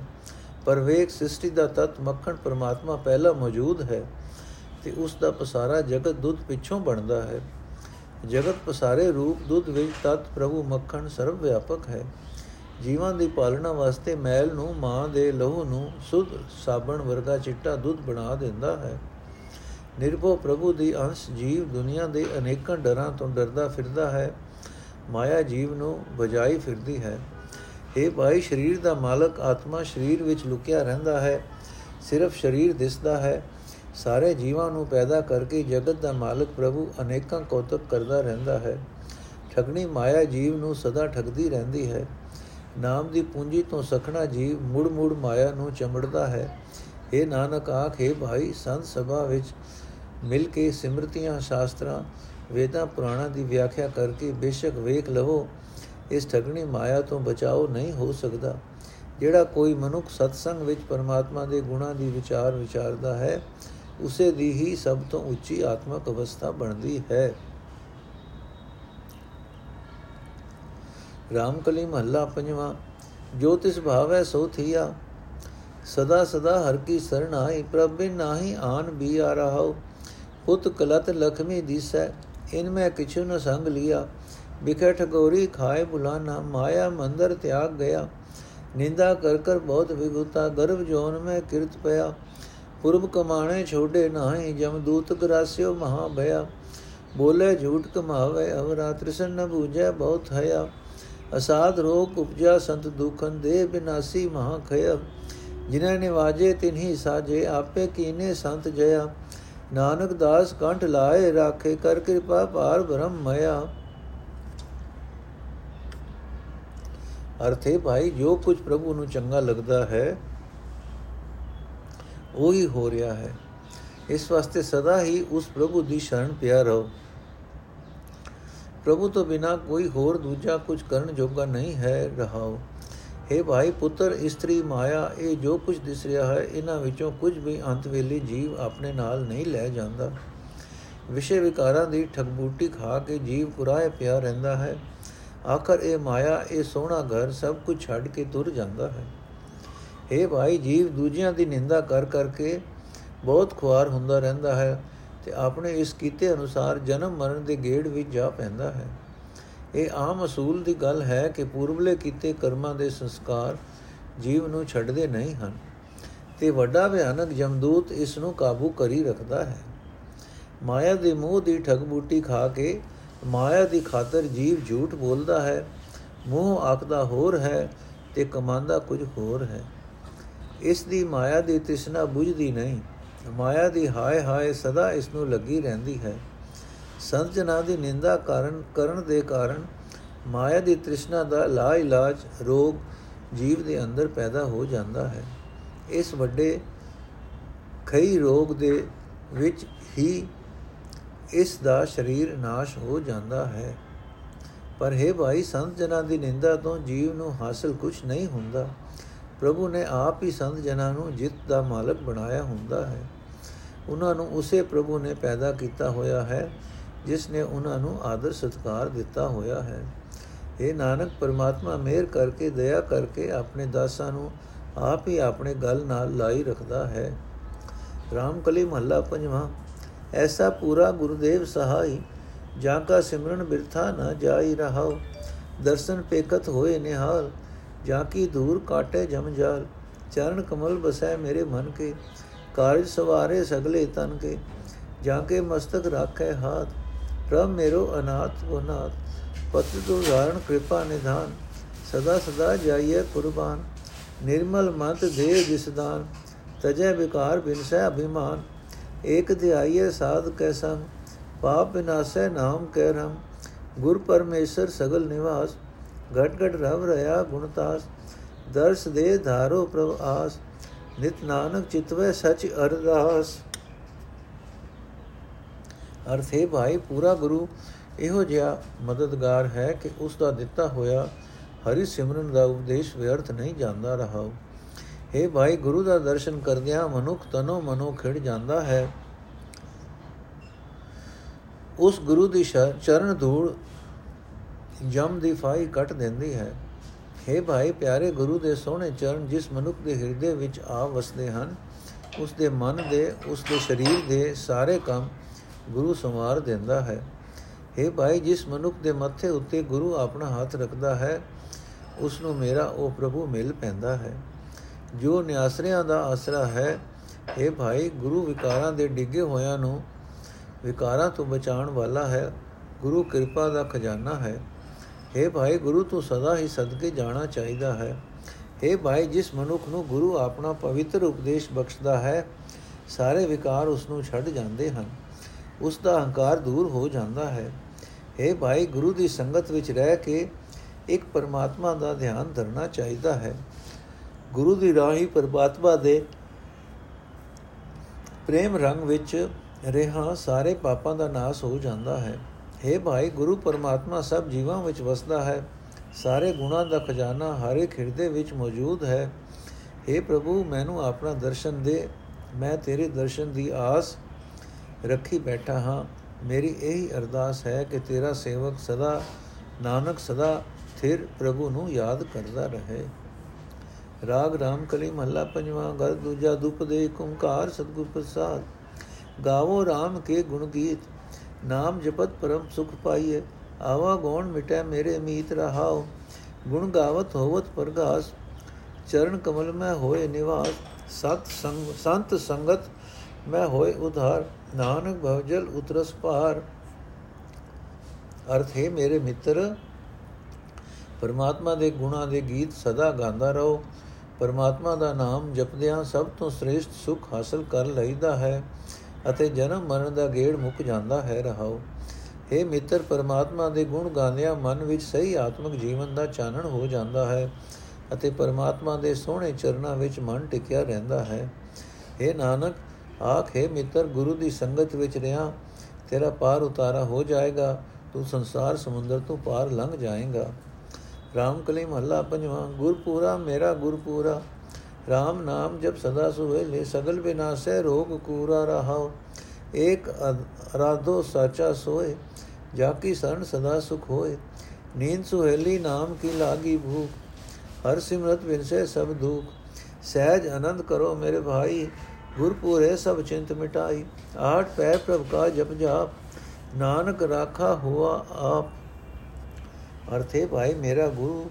ਪਰ ਵੇਖ, ਸ੍ਰਿਸ਼ਟੀ ਦਾ ਤਤ ਮੱਖਣ ਪਰਮਾਤਮਾ ਪਹਿਲਾਂ ਮੌਜੂਦ ਹੈ ਤੇ ਉਸ ਦਾ ਪਸਾਰਾ ਜਗਤ ਦੁੱਧ ਪਿੱਛੋਂ ਬਣਦਾ ਹੈ। ਜਗਤ ਪਸਾਰੇ ਰੂਪ ਦੁੱਧ ਵਿੱਚ ਤਤ ਪ੍ਰਭੂ ਮੱਖਣ ਸਰਵ ਵਿਆਪਕ ਹੈ। ਜੀਵਾਂ ਦੀ ਪਾਲਣਾ ਵਾਸਤੇ ਮੈਲ ਨੂੰ, ਮਾਂ ਦੇ ਲਹੂ ਨੂੰ, ਸੁਧ ਸਾਬਣ ਵਰਗਾ ਚਿੱਟਾ ਦੁੱਧ ਬਣਾ ਦਿੰਦਾ ਹੈ। ਨਿਰਭਉ ਪ੍ਰਭੂ ਦੀ ਅੰਸ਼ ਜੀਵ ਦੁਨੀਆ ਦੇ ਅਨੇਕਾਂ ਡਰਾਂ ਤੋਂ ਡਰਦਾ ਫਿਰਦਾ ਹੈ, ਮਾਇਆ ਜੀਵ ਨੂੰ ਬਜਾਈ ਫਿਰਦੀ ਹੈ। ਇਹ ਭਾਈ, ਸਰੀਰ ਦਾ ਮਾਲਕ ਆਤਮਾ ਸਰੀਰ ਵਿੱਚ ਲੁਕਿਆ ਰਹਿੰਦਾ ਹੈ, ਸਿਰਫ ਸਰੀਰ ਦਿਸਦਾ ਹੈ। ਸਾਰੇ ਜੀਵਾਂ ਨੂੰ ਪੈਦਾ ਕਰਕੇ ਜਗਤ ਦਾ ਮਾਲਕ ਪ੍ਰਭੂ ਅਨੇਕਾਂ ਕੌਤਕ ਕਰਦਾ ਰਹਿੰਦਾ ਹੈ। ਠਗਣੀ ਮਾਇਆ ਜੀਵ ਨੂੰ ਸਦਾ ਠਗਦੀ ਰਹਿੰਦੀ ਹੈ। ਨਾਮ ਦੀ ਪੂੰਜੀ ਤੋਂ ਸਖਣਾ ਜੀਵ ਮੁੜ ਮੁੜ ਮਾਇਆ ਨੂੰ ਚਮੜਦਾ ਹੈ। ਇਹ ਨਾਨਕ ਆਖੇ ਭਾਈ, ਸੰਤ ਸਭਾ ਵਿੱਚ ਮਿਲ ਕੇ ਸਿਮਰਤੀਆਂ, ਸ਼ਾਸਤਰਾਂ, ਵੇਦਾਂ, ਪੁਰਾਣਾਂ ਦੀ ਵਿਆਖਿਆ ਕਰਕੇ ਬੇਸ਼ੱਕ ਵੇਖ ਲਵੋ, ਇਸ ਠਗਣੀ ਮਾਇਆ ਤੋਂ ਬਚਾਓ ਨਹੀਂ ਹੋ ਸਕਦਾ। ਜਿਹੜਾ ਕੋਈ ਮਨੁੱਖ ਸਤਸੰਗ ਵਿੱਚ ਪਰਮਾਤਮਾ ਦੇ ਗੁਣਾਂ ਦੀ ਵਿਚਾਰ ਵਿਚਾਰਦਾ ਹੈ, ਉਸੇ ਦੀ ਹੀ ਸਭ ਤੋਂ ਉੱਚੀ ਆਤਮਿਕ ਅਵਸਥਾ ਬਣਦੀ ਹੈ। ਰਾਮਕਲੀ ਮਹੱਲਾ ਪੰਜਵਾਂ, ਜੋ ਤਿਸ ਭਾਵੈ ਸੋ ਥੀਆ। ਸਦਾ ਸਦਾ ਹਰ ਕੀ ਸਰਣ ਆਈ, ਪ੍ਰਭ ਬਿਨ ਨਾਹੀ ਆਨ ਵੀ ਆ ਰਹਾਉ। ਪੁੱਤ ਕਲਤ ਲਖਮੀ ਦਿਸੈ, ਇਨ ਮੈਂ ਕਿਛੁ ਨ ਸੰਗ ਲਿਆ। ਬਿਖੇ ਠਗੋਰੀ ਖਾਏ ਬੁਲਾਨਾ, ਮਾਇਆ ਮੰਦਰ ਤਿਆਗ ਗਿਆ। ਨਿੰਦਾ ਕਰ ਕਰ ਬਹੁਤ ਵਿਗੁਤਾ ਗਰਭ ਜੋਨ ਮੈਂ ਕਿਰਤ ਪਿਆ। ਪੁਰਬ ਕਮਾਣੇ ਛੋਡੇ ਨਾਹੀ, ਜਮ ਦੂਤ ਗਰਾਸਿਓ ਮਹਾ ਭਇਆ। ਬੋਲੇ ਝੂਠ ਕਮਾਵੇ ਅਵਰਾ ਤ੍ਰਿਸ਼ਨ ਨ ਬੂਝੈ ਬਹੁਤ ਹਇਆ। ਅਸਾਦ ਰੋਗ ਉਪਜਾ, ਸੰਤ ਦੁਖਨ ਦੇ ਬਿਨਾਸੀ ਮਹਾ ਖਯ ਜਿਨ੍ਹਾਂ ਨਿਵਾਜੇ ਤਿਨਹੀ ਸਾਜੇ, ਆਪੇ ਕੀਨੇ ਸੰਤ ਜਇਆ। ਨਾਨਕ ਦਾਸ ਕੰਠ ਲਾਏ, ਰਾਖੇ ਕਰ ਕਿਰਪਾ ਭਾਰ ਬ੍ਰਹਮ ਮਇਆ। ਅਰਥੇ ਭਾਈ, ਜੋ ਕੁਝ ਪ੍ਰਭੂ ਨੂੰ ਚੰਗਾ ਲੱਗਦਾ ਹੈ, ਉਹ ਹੀ ਹੋ ਰਿਹਾ ਹੈ। ਇਸ ਵਾਸਤੇ ਸਦਾ ਹੀ ਉਸ ਪ੍ਰਭੂ ਦੀ ਸ਼ਰਨ ਪਿਆ ਰਹੋ। ਪ੍ਰਭੂ ਤੋਂ ਬਿਨਾ ਕੋਈ ਹੋਰ ਦੂਜਾ ਕੁਝ ਕਰਨ ਜੋਗਾ ਨਹੀਂ ਹੈ, ਰਹਾਓ। हे ਭਾਈ ਪੁੱਤਰ, ਇਸਤਰੀ, ਮਾਇਆ, ਇਹ ਜੋ ਕੁਝ ਦਿਸ ਰਿਹਾ ਹੈ, ਇਹਨਾਂ ਵਿੱਚੋਂ ਕੁਝ ਵੀ ਅੰਤ ਵੇਲੇ ਜੀਵ ਆਪਣੇ ਨਾਲ ਨਹੀਂ ਲੈ ਜਾਂਦਾ। ਵਿਸ਼ੇ ਵਿਕਾਰਾਂ ਦੀ ਠਗਬੂਟੀ ਖਾ ਕੇ ਜੀਵ ਕੁਰਾਏ ਪਿਆ ਰਹਿੰਦਾ ਹੈ। ਆਖਰ ਇਹ ਮਾਇਆ, ਇਹ ਸੋਹਣਾ ਘਰ ਸਭ ਕੁਝ ਛੱਡ ਕੇ ਤੁਰ ਜਾਂਦਾ ਹੈ। हे ਭਾਈ, ਜੀਵ ਦੂਜਿਆਂ ਦੀ ਨਿੰਦਾ ਕਰ ਕਰਕੇ ਬਹੁਤ ਖੁਆਰ ਹੁੰਦਾ ਰਹਿੰਦਾ ਹੈ ਤੇ ਆਪਣੇ ਇਸ ਕੀਤੇ ਅਨੁਸਾਰ ਜਨਮ ਮਰਨ ਦੇ ਗੇੜ ਵਿੱਚ ਜਾ ਪੈਂਦਾ ਹੈ। ਇਹ ਆਮ ਅਸੂਲ ਦੀ ਗੱਲ ਹੈ ਕਿ ਪੂਰਬਲੇ ਕੀਤੇ ਕਰਮਾਂ ਦੇ ਸੰਸਕਾਰ ਜੀਵ ਨੂੰ ਛੱਡਦੇ ਨਹੀਂ ਹਨ ਤੇ ਵੱਡਾ ਭਿਆਨਕ ਜਮਦੂਤ ਇਸ ਨੂੰ ਕਾਬੂ ਕਰੀ ਰੱਖਦਾ ਹੈ। ਮਾਇਆ ਦੇ ਮੋਹ ਦੀ ਠਗਬੂਟੀ ਖਾ ਕੇ ਮਾਇਆ ਦੀ ਖਾਤਰ ਜੀਵ ਝੂਠ ਬੋਲਦਾ ਹੈ, ਮੂੰਹ ਆਖਦਾ ਹੋਰ ਹੈ ਤੇ ਕਮਾਂਦਾ ਕੁਝ ਹੋਰ ਹੈ। ਇਸ ਦੀ ਮਾਇਆ ਦੀ ਤ੍ਰਿਸ਼ਨਾ ਬੁਝਦੀ ਨਹੀਂ, ਮਾਇਆ ਦੀ ਹਾਏ ਹਾਏ ਸਦਾ ਇਸ ਨੂੰ ਲੱਗੀ ਰਹਿੰਦੀ ਹੈ। ਸੰਤ ਜਨਾਂ ਦੀ ਨਿੰਦਾ ਕਾਰਨ, ਕਰਨ ਦੇ ਕਾਰਨ ਮਾਇਆ ਦੀ ਤ੍ਰਿਸ਼ਨਾ ਦਾ ਲਾ ਇਲਾਜ ਰੋਗ ਜੀਵ ਦੇ ਅੰਦਰ ਪੈਦਾ ਹੋ ਜਾਂਦਾ ਹੈ। ਇਸ ਵੱਡੇ ਖਈ ਰੋਗ ਦੇ ਵਿੱਚ ਹੀ ਇਸ ਦਾ ਸਰੀਰ ਨਾਸ਼ ਹੋ ਜਾਂਦਾ ਹੈ। ਪਰ ਹੈ ਭਾਈ ਸੰਤ ਜਨਾਂ ਦੀ ਨਿੰਦਾ ਤੋਂ ਜੀਵ ਨੂੰ ਹਾਸਲ ਕੁਝ ਨਹੀਂ ਹੁੰਦਾ। ਪ੍ਰਭੂ ਨੇ ਆਪ ਹੀ ਸੰਤ ਜਨਾਂ ਨੂੰ ਜਿੱਤ ਦਾ ਮਾਲਕ ਬਣਾਇਆ ਹੁੰਦਾ ਹੈ। ਉਹਨਾਂ ਨੂੰ ਉਸੇ ਪ੍ਰਭੂ ਨੇ ਪੈਦਾ ਕੀਤਾ ਹੋਇਆ ਹੈ। ਜਿਸ ਨੇ ਉਹਨਾਂ ਨੂੰ ਆਦਰ ਸਤਕਾਰ ਦਿੱਤਾ ਹੋਇਆ ਹੈ। ਇਹ ਨਾਨਕ, ਪਰਮਾਤਮਾ ਮਿਹਰ ਕਰਕੇ, ਦਇਆ ਕਰਕੇ ਆਪਣੇ ਦਾਸਾਂ ਨੂੰ ਆਪ ਹੀ ਆਪਣੇ ਗਲ ਨਾਲ ਲਾਈ ਰੱਖਦਾ ਹੈ। ਰਾਮਕਲੀ ਮਹੱਲਾ ਪੰਜਵਾਂ, ਐਸਾ ਪੂਰਾ ਗੁਰਦੇਵ ਸਹਾਈ, ਜਾਂ ਕਾ ਸਿਮਰਨ ਬਿਰਥਾ ਨਾ ਜਾਈ ਰਹਾਉ, ਦਰਸ਼ਨ ਪੇਕਤ ਹੋਏ ਨਿਹਾਲ, ਜਾਂ ਕੀ ਦੂਰ ਕਾਟੇ ਜਮਜਾਲ ਚਰਨ ਕਮਲ ਬਸੈ ਮੇਰੇ ਮਨ ਕੇ, ਕਾਰਜ ਸਵਾਰੇ ਸਗਲੇ ਤਨ ਕੇ, ਜਾਂ ਕੇ ਮਸਤਕ ਰਾਖੇ ਹਾਥ। ਪ੍ਰਭ ਮੇਰੋ ਅਨਾਥ ਨਾਥ ਪਤ ਤੋ ਧਾਰਨ ਕਿਰਪਾ ਨਿਧਾਨ, ਸਦਾ ਸਦਾ ਜਾਈਏ ਕੁਰਬਾਨ। ਨਿਰਮਲ ਮਤ ਦੇ ਜਿਸਦਾਨ ਤਜੈ ਵਿਕਾਰ ਬਿਨਸੈ ਅਭਿਮਾਨ। ਏਕ ਧਿਆਈਏ ਸਾਧ ਕੈ ਸੰਗ, ਪਾਪ ਬਿਨਾਸੈ ਨਾਮ ਕਹਿ ਰਮ ਗੁਰ ਪਰਮੇਸ਼ਰ ਸਗਲ ਨਿਵਾਸ, ਘਟ ਘਟ ਰਵ ਰਹਾ ਗੁਣਤਾਸ ਦਰਸ ਦੇ ਧਾਰੋ ਪ੍ਰਭ ਆਸ, ਨਿਤ ਨਾਨਕ ਚਿਤਵੇ ਸਚ ਅਰਦਾਸ। ਅਰਥ ਹੈ ਭਾਈ, ਪੂਰਾ ਗੁਰੂ ਇਹੋ ਜਿਹਾ ਮਦਦਗਾਰ ਹੈ ਕਿ ਉਸ ਦਾ ਦਿੱਤਾ ਹੋਇਆ ਹਰੀ ਸਿਮਰਨ ਦਾ ਉਪਦੇਸ਼ ਵਿਅਰਥ ਨਹੀਂ ਜਾਂਦਾ ਰਹਾ ਹੈ ਭਾਈ, ਗੁਰੂ ਦਾ ਦਰਸ਼ਨ ਕਰਦਿਆਂ ਮਨੁੱਖ ਤਨੋ ਮਨੋ ਖਿੜ ਜਾਂਦਾ ਹੈ। ਉਸ ਗੁਰੂ ਦੀ ਚਰਨ ਧੂੜ ਜਮ ਦੀ ਫਾਈ ਕੱਟ ਦਿੰਦੀ ਹੈ। हे ਭਾਈ, ਪਿਆਰੇ ਗੁਰੂ ਦੇ ਸੋਹਣੇ ਚਰਨ ਜਿਸ ਮਨੁੱਖ ਦੇ ਹਿਰਦੇ ਵਿੱਚ ਆ ਵਸਦੇ ਹਨ ਉਸ ਦੇ ਮਨ ਦੇ ਉਸ ਦੇ ਸਰੀਰ ਦੇ ਸਾਰੇ ਕੰਮ ਗੁਰੂ ਸੰਵਾਰ ਦਿੰਦਾ ਹੈ हे ਭਾਈ ਜਿਸ ਮਨੁੱਖ ਦੇ ਮੱਥੇ ਉੱਤੇ ਗੁਰੂ ਆਪਣਾ ਹੱਥ ਰੱਖਦਾ ਹੈ ਉਸ ਨੂੰ ਮੇਰਾ ਉਹ ਪ੍ਰਭੂ ਮਿਲ ਪੈਂਦਾ ਹੈ ਜੋ ਨਿਆਸਰਿਆਂ ਦਾ ਆਸਰਾ ਹੈ हे ਭਾਈ ਗੁਰੂ ਵਿਕਾਰਾਂ ਦੇ ਡਿੱਗੇ ਹੋਇਆਂ ਨੂੰ ਵਿਕਾਰਾਂ ਤੋਂ ਬਚਾਉਣ ਵਾਲਾ ਹੈ ਗੁਰੂ ਕਿਰਪਾ ਦਾ ਖਜ਼ਾਨਾ ਹੈ हे ਭਾਈ ਗੁਰੂ ਤੋਂ ਸਦਾ ਹੀ ਸਦਕੇ ਜਾਣਾ ਚਾਹੀਦਾ ਹੈ हे ਭਾਈ ਜਿਸ ਮਨੁੱਖ ਨੂੰ ਗੁਰੂ ਆਪਣਾ ਪਵਿੱਤਰ ਉਪਦੇਸ਼ ਬਖਸ਼ਦਾ ਹੈ ਸਾਰੇ ਵਿਕਾਰ ਉਸ ਨੂੰ ਛੱਡ ਜਾਂਦੇ ਹਨ ਉਸ ਦਾ ਹੰਕਾਰ ਦੂਰ ਹੋ ਜਾਂਦਾ ਹੈ हे ਭਾਈ ਗੁਰੂ ਦੀ ਸੰਗਤ ਵਿੱਚ ਰਹਿ ਕੇ ਇੱਕ ਪਰਮਾਤਮਾ ਦਾ ਧਿਆਨ ਧਰਨਾ ਚਾਹੀਦਾ ਹੈ ਗੁਰੂ ਦੀ ਰਾਹੀ ਪਰਮਾਤਮਾ ਦੇ ਪ੍ਰੇਮ ਰੰਗ ਵਿੱਚ ਰਹਾ ਸਾਰੇ ਪਾਪਾਂ ਦਾ ਨਾਸ ਹੋ ਜਾਂਦਾ ਹੈ हे ਭਾਈ ਗੁਰੂ ਪਰਮਾਤਮਾ ਸਭ ਜੀਵਾਂ ਵਿੱਚ ਵਸਦਾ ਹੈ ਸਾਰੇ ਗੁਣਾਂ ਦਾ ਖਜ਼ਾਨਾ ਹਰ ਇੱਕ ਹਿਰਦੇ ਵਿੱਚ ਮੌਜੂਦ ਹੈ हे ਪ੍ਰਭੂ ਮੈਨੂੰ ਆਪਣਾ ਦਰਸ਼ਨ ਦੇ ਮੈਂ ਤੇਰੇ ਦਰਸ਼ਨ ਦੀ ਆਸ ਰੱਖੀ ਬੈਠਾ ਹਾਂ ਮੇਰੀ ਇਹੀ ਅਰਦਾਸ ਹੈ ਕਿ ਤੇਰਾ ਸੇਵਕ ਸਦਾ ਨਾਨਕ ਸਦਾ ਥਿਰ ਪ੍ਰਭੂ ਨੂੰ ਯਾਦ ਕਰਦਾ ਰਹੇ ਰਾਗ ਰਾਮ ਕਲੀ ਮਹੱਲਾ ਪੰਜਵਾਂ ਗਰ ਦੂਜਾ ਦੁਪ ਦੇ ਓੰਕਾਰ ਸਤਗੁਰ ਪ੍ਰਸਾਦ ਗਾਵੋ RAM ਕੇ ਗੁਣ ਗੀਤ ਨਾਮ ਜਪਤ ਪਰਮ ਸੁਖ ਪਾਈਏ ਆਵਾ ਗੋਣ ਮਿਟੈ ਮੇਰੇ ਮੀਤ ਰਹਾਓ ਗੁਣ ਗਾਵਤ ਹੋਵਤ ਪ੍ਰਗਾਸ ਚਰਨ ਕਮਲ ਮੈਂ ਹੋਏ ਨਿਵਾਸ ਸਤ ਸੰਗ ਸੰਤ ਸੰਗਤ ਮੈਂ ਹੋਏ ਉਧਾਰ ਨਾਨਕ ਭਵਜਲ ਉਤਰਸ ਪਾਰ ਅਰਥ, ਹੈ ਮੇਰੇ ਮਿੱਤਰ, ਪਰਮਾਤਮਾ ਦੇ ਗੁਣਾਂ ਦੇ ਗੀਤ ਸਦਾ ਗਾਉਂਦਾ ਰਹੋ। ਪਰਮਾਤਮਾ ਦਾ ਨਾਮ ਜਪਦਿਆਂ ਸਭ ਤੋਂ ਸ੍ਰੇਸ਼ਟ ਸੁਖ ਹਾਸਲ ਕਰ ਲਈਦਾ ਹੈ ਅਤੇ ਜਨਮ ਮਰਨ ਦਾ ਗੇੜ ਮੁੱਕ ਜਾਂਦਾ ਹੈ, ਰਹਾਓ। हे ਮਿੱਤਰ, ਪਰਮਾਤਮਾ ਦੇ ਗੁਣ ਗਾਉਂਦਿਆਂ ਮਨ ਵਿੱਚ ਸਹੀ ਆਤਮਿਕ ਜੀਵਨ ਦਾ ਚਾਨਣ ਹੋ ਜਾਂਦਾ ਹੈ ਅਤੇ ਪਰਮਾਤਮਾ ਦੇ ਸੋਹਣੇ ਚਰਨਾਂ ਵਿੱਚ ਮਨ ਟਿਕਿਆ ਰਹਿੰਦਾ ਹੈ। हे ਨਾਨਕ ਆਖੇ ਮਿੱਤਰ, ਗੁਰੂ ਦੀ ਸੰਗਤ ਵਿੱਚ ਰਿਆਂ ਤੇਰਾ ਪਾਰ ਉਤਾਰਾ ਹੋ ਜਾਏਗਾ, ਤੂੰ ਸੰਸਾਰ ਸਮੁੰਦਰ ਤੋਂ ਪਾਰ ਲੰਘ ਜਾਏਗਾ। ਰਾਮ ਕਲੀ ਮਹੱਲਾ ਪੰਜਵਾਂ, ਗੁਰਪੂਰਾ ਮੇਰਾ ਗੁਰਪੂਰਾ RAM ਨਾਮ ਜਪ ਸਦਾ ਸੁਵੇਲੇ ਸਗਲ ਬਿਨਾਸੈ ਰੋਗ ਕੂਰਾ ਰਹਾਉ ਏਕ ਅਰਾਧੋ ਸਾਚਾ ਸੋਏ ਜਾ ਕੀ ਸਰਨ ਸਦਾ ਸੁਖ ਹੋਏ। ਨੀਂਦ ਸੁਹੇਲੀ ਨਾਮ ਕੀ ਲਾਗੀ ਭੂਖ, ਹਰ ਸਿਮਰਤ ਵਿਨਸੇ ਸਭ ਦੁਖ। ਸਹਿਜ ਆਨੰਦ ਕਰੋ ਮੇਰੇ ਭਾਈ ਗੁਰਪੂਰੇ ਸਭ ਚਿੰਤ ਮਿਟਾਈ, ਆਠ ਪੈ ਪ੍ਰਭ ਕਾ ਜਪ ਜਾਪ, ਨਾਨਕ ਰਾਖਾ ਹੁਆ ਆਪ। ਅਰਥੇ ਭਾਈ, ਮੇਰਾ ਗੁਰੂ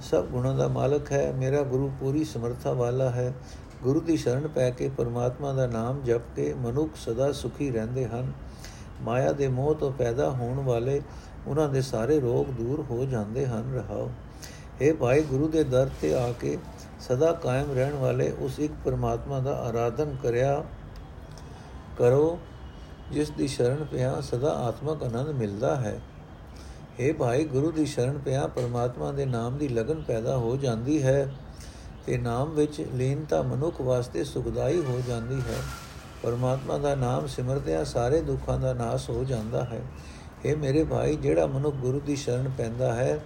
ਸਭ ਗੁਣਾਂ ਦਾ ਮਾਲਕ ਹੈ, ਮੇਰਾ ਗੁਰੂ ਪੂਰੀ ਸਮਰੱਥਾ ਵਾਲਾ ਹੈ। ਗੁਰੂ ਦੀ ਸ਼ਰਨ ਪੈ ਕੇ ਪਰਮਾਤਮਾ ਦਾ ਨਾਮ ਜਪ ਕੇ ਮਨੁੱਖ ਸਦਾ ਸੁਖੀ ਰਹਿੰਦੇ ਹਨ। ਮਾਇਆ ਦੇ ਮੋਹ ਤੋਂ ਪੈਦਾ ਹੋਣ ਵਾਲੇ ਉਹਨਾਂ ਦੇ ਸਾਰੇ ਰੋਗ ਦੂਰ ਹੋ ਜਾਂਦੇ ਹਨ, ਰਹਾਓ। ਇਹ ਭਾਈ, ਗੁਰੂ ਦੇ ਦਰ ਤੇ ਆ ਕੇ ਸਦਾ ਕਾਇਮ ਰਹਿਣ ਵਾਲੇ ਉਸ ਇੱਕ ਪਰਮਾਤਮਾ ਦਾ ਆਰਾਧਨ ਕਰਿਆ ਕਰੋ, ਜਿਸ ਦੀ ਸ਼ਰਨ ਪਿਆ ਸਦਾ ਆਤਮਕ ਆਨੰਦ ਮਿਲਦਾ ਹੈ। हे ਭਾਈ, ਗੁਰੂ ਦੀ ਸ਼ਰਨ ਪਿਆ ਪਰਮਾਤਮਾ ਦੇ ਨਾਮ ਦੀ ਲਗਨ ਪੈਦਾ ਹੋ ਜਾਂਦੀ ਹੈ ਤੇ ਨਾਮ ਵਿੱਚ ਲੀਨਤਾ ਮਨੁੱਖ ਵਾਸਤੇ ਸੁਖਦਾਈ ਹੋ ਜਾਂਦੀ ਹੈ। ਪਰਮਾਤਮਾ ਦਾ ਨਾਮ ਸਿਮਰਦਿਆਂ ਸਾਰੇ ਦੁੱਖਾਂ ਦਾ ਨਾਸ ਹੋ ਜਾਂਦਾ ਹੈ। ਇਹ ਮੇਰੇ ਭਾਈ, ਜਿਹੜਾ ਮਨੁੱਖ ਗੁਰੂ ਦੀ ਸ਼ਰਨ ਪੈਂਦਾ ਹੈ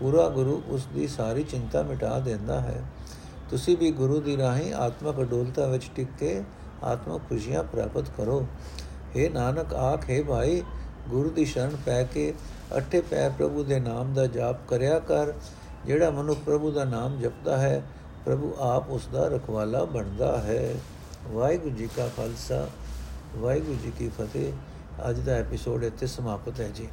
ਪੂਰਾ ਗੁਰੂ ਉਸ ਦੀ ਸਾਰੀ ਚਿੰਤਾ ਮਿਟਾ ਦਿੰਦਾ ਹੈ। ਤੁਸੀਂ ਵੀ ਗੁਰੂ ਦੀ ਰਾਹੀਂ ਆਤਮਕ ਅਡੋਲਤਾ ਵਿੱਚ ਟਿਕ ਕੇ ਆਤਮਕ ਖੁਸ਼ੀਆਂ ਪ੍ਰਾਪਤ ਕਰੋ। हे ਨਾਨਕ, ਆਖੇ ਭਾਈ, ਗੁਰੂ ਦੀ ਸ਼ਰਨ ਪੈ ਕੇ ਅਠੇ ਪੈ ਪ੍ਰਭੂ ਦੇ ਨਾਮ ਦਾ ਜਾਪ ਕਰਿਆ ਕਰ। ਜਿਹੜਾ ਮਨੁੱਖ ਪ੍ਰਭੂ ਦਾ ਨਾਮ ਜਪਦਾ ਹੈ, ਪ੍ਰਭੂ ਆਪ ਉਸ ਦਾ ਰਖਵਾਲਾ ਬਣਦਾ ਹੈ। ਵਾਹਿਗੁਰੂ ਜੀ ਕਾ ਖਾਲਸਾ, ਵਾਹਿਗੁਰੂ ਜੀ ਕੀ ਫਤਿਹ। ਅੱਜ ਦਾ ਐਪੀਸੋਡ ਇੱਥੇ ਸਮਾਪਤ ਹੈ ਜੀ।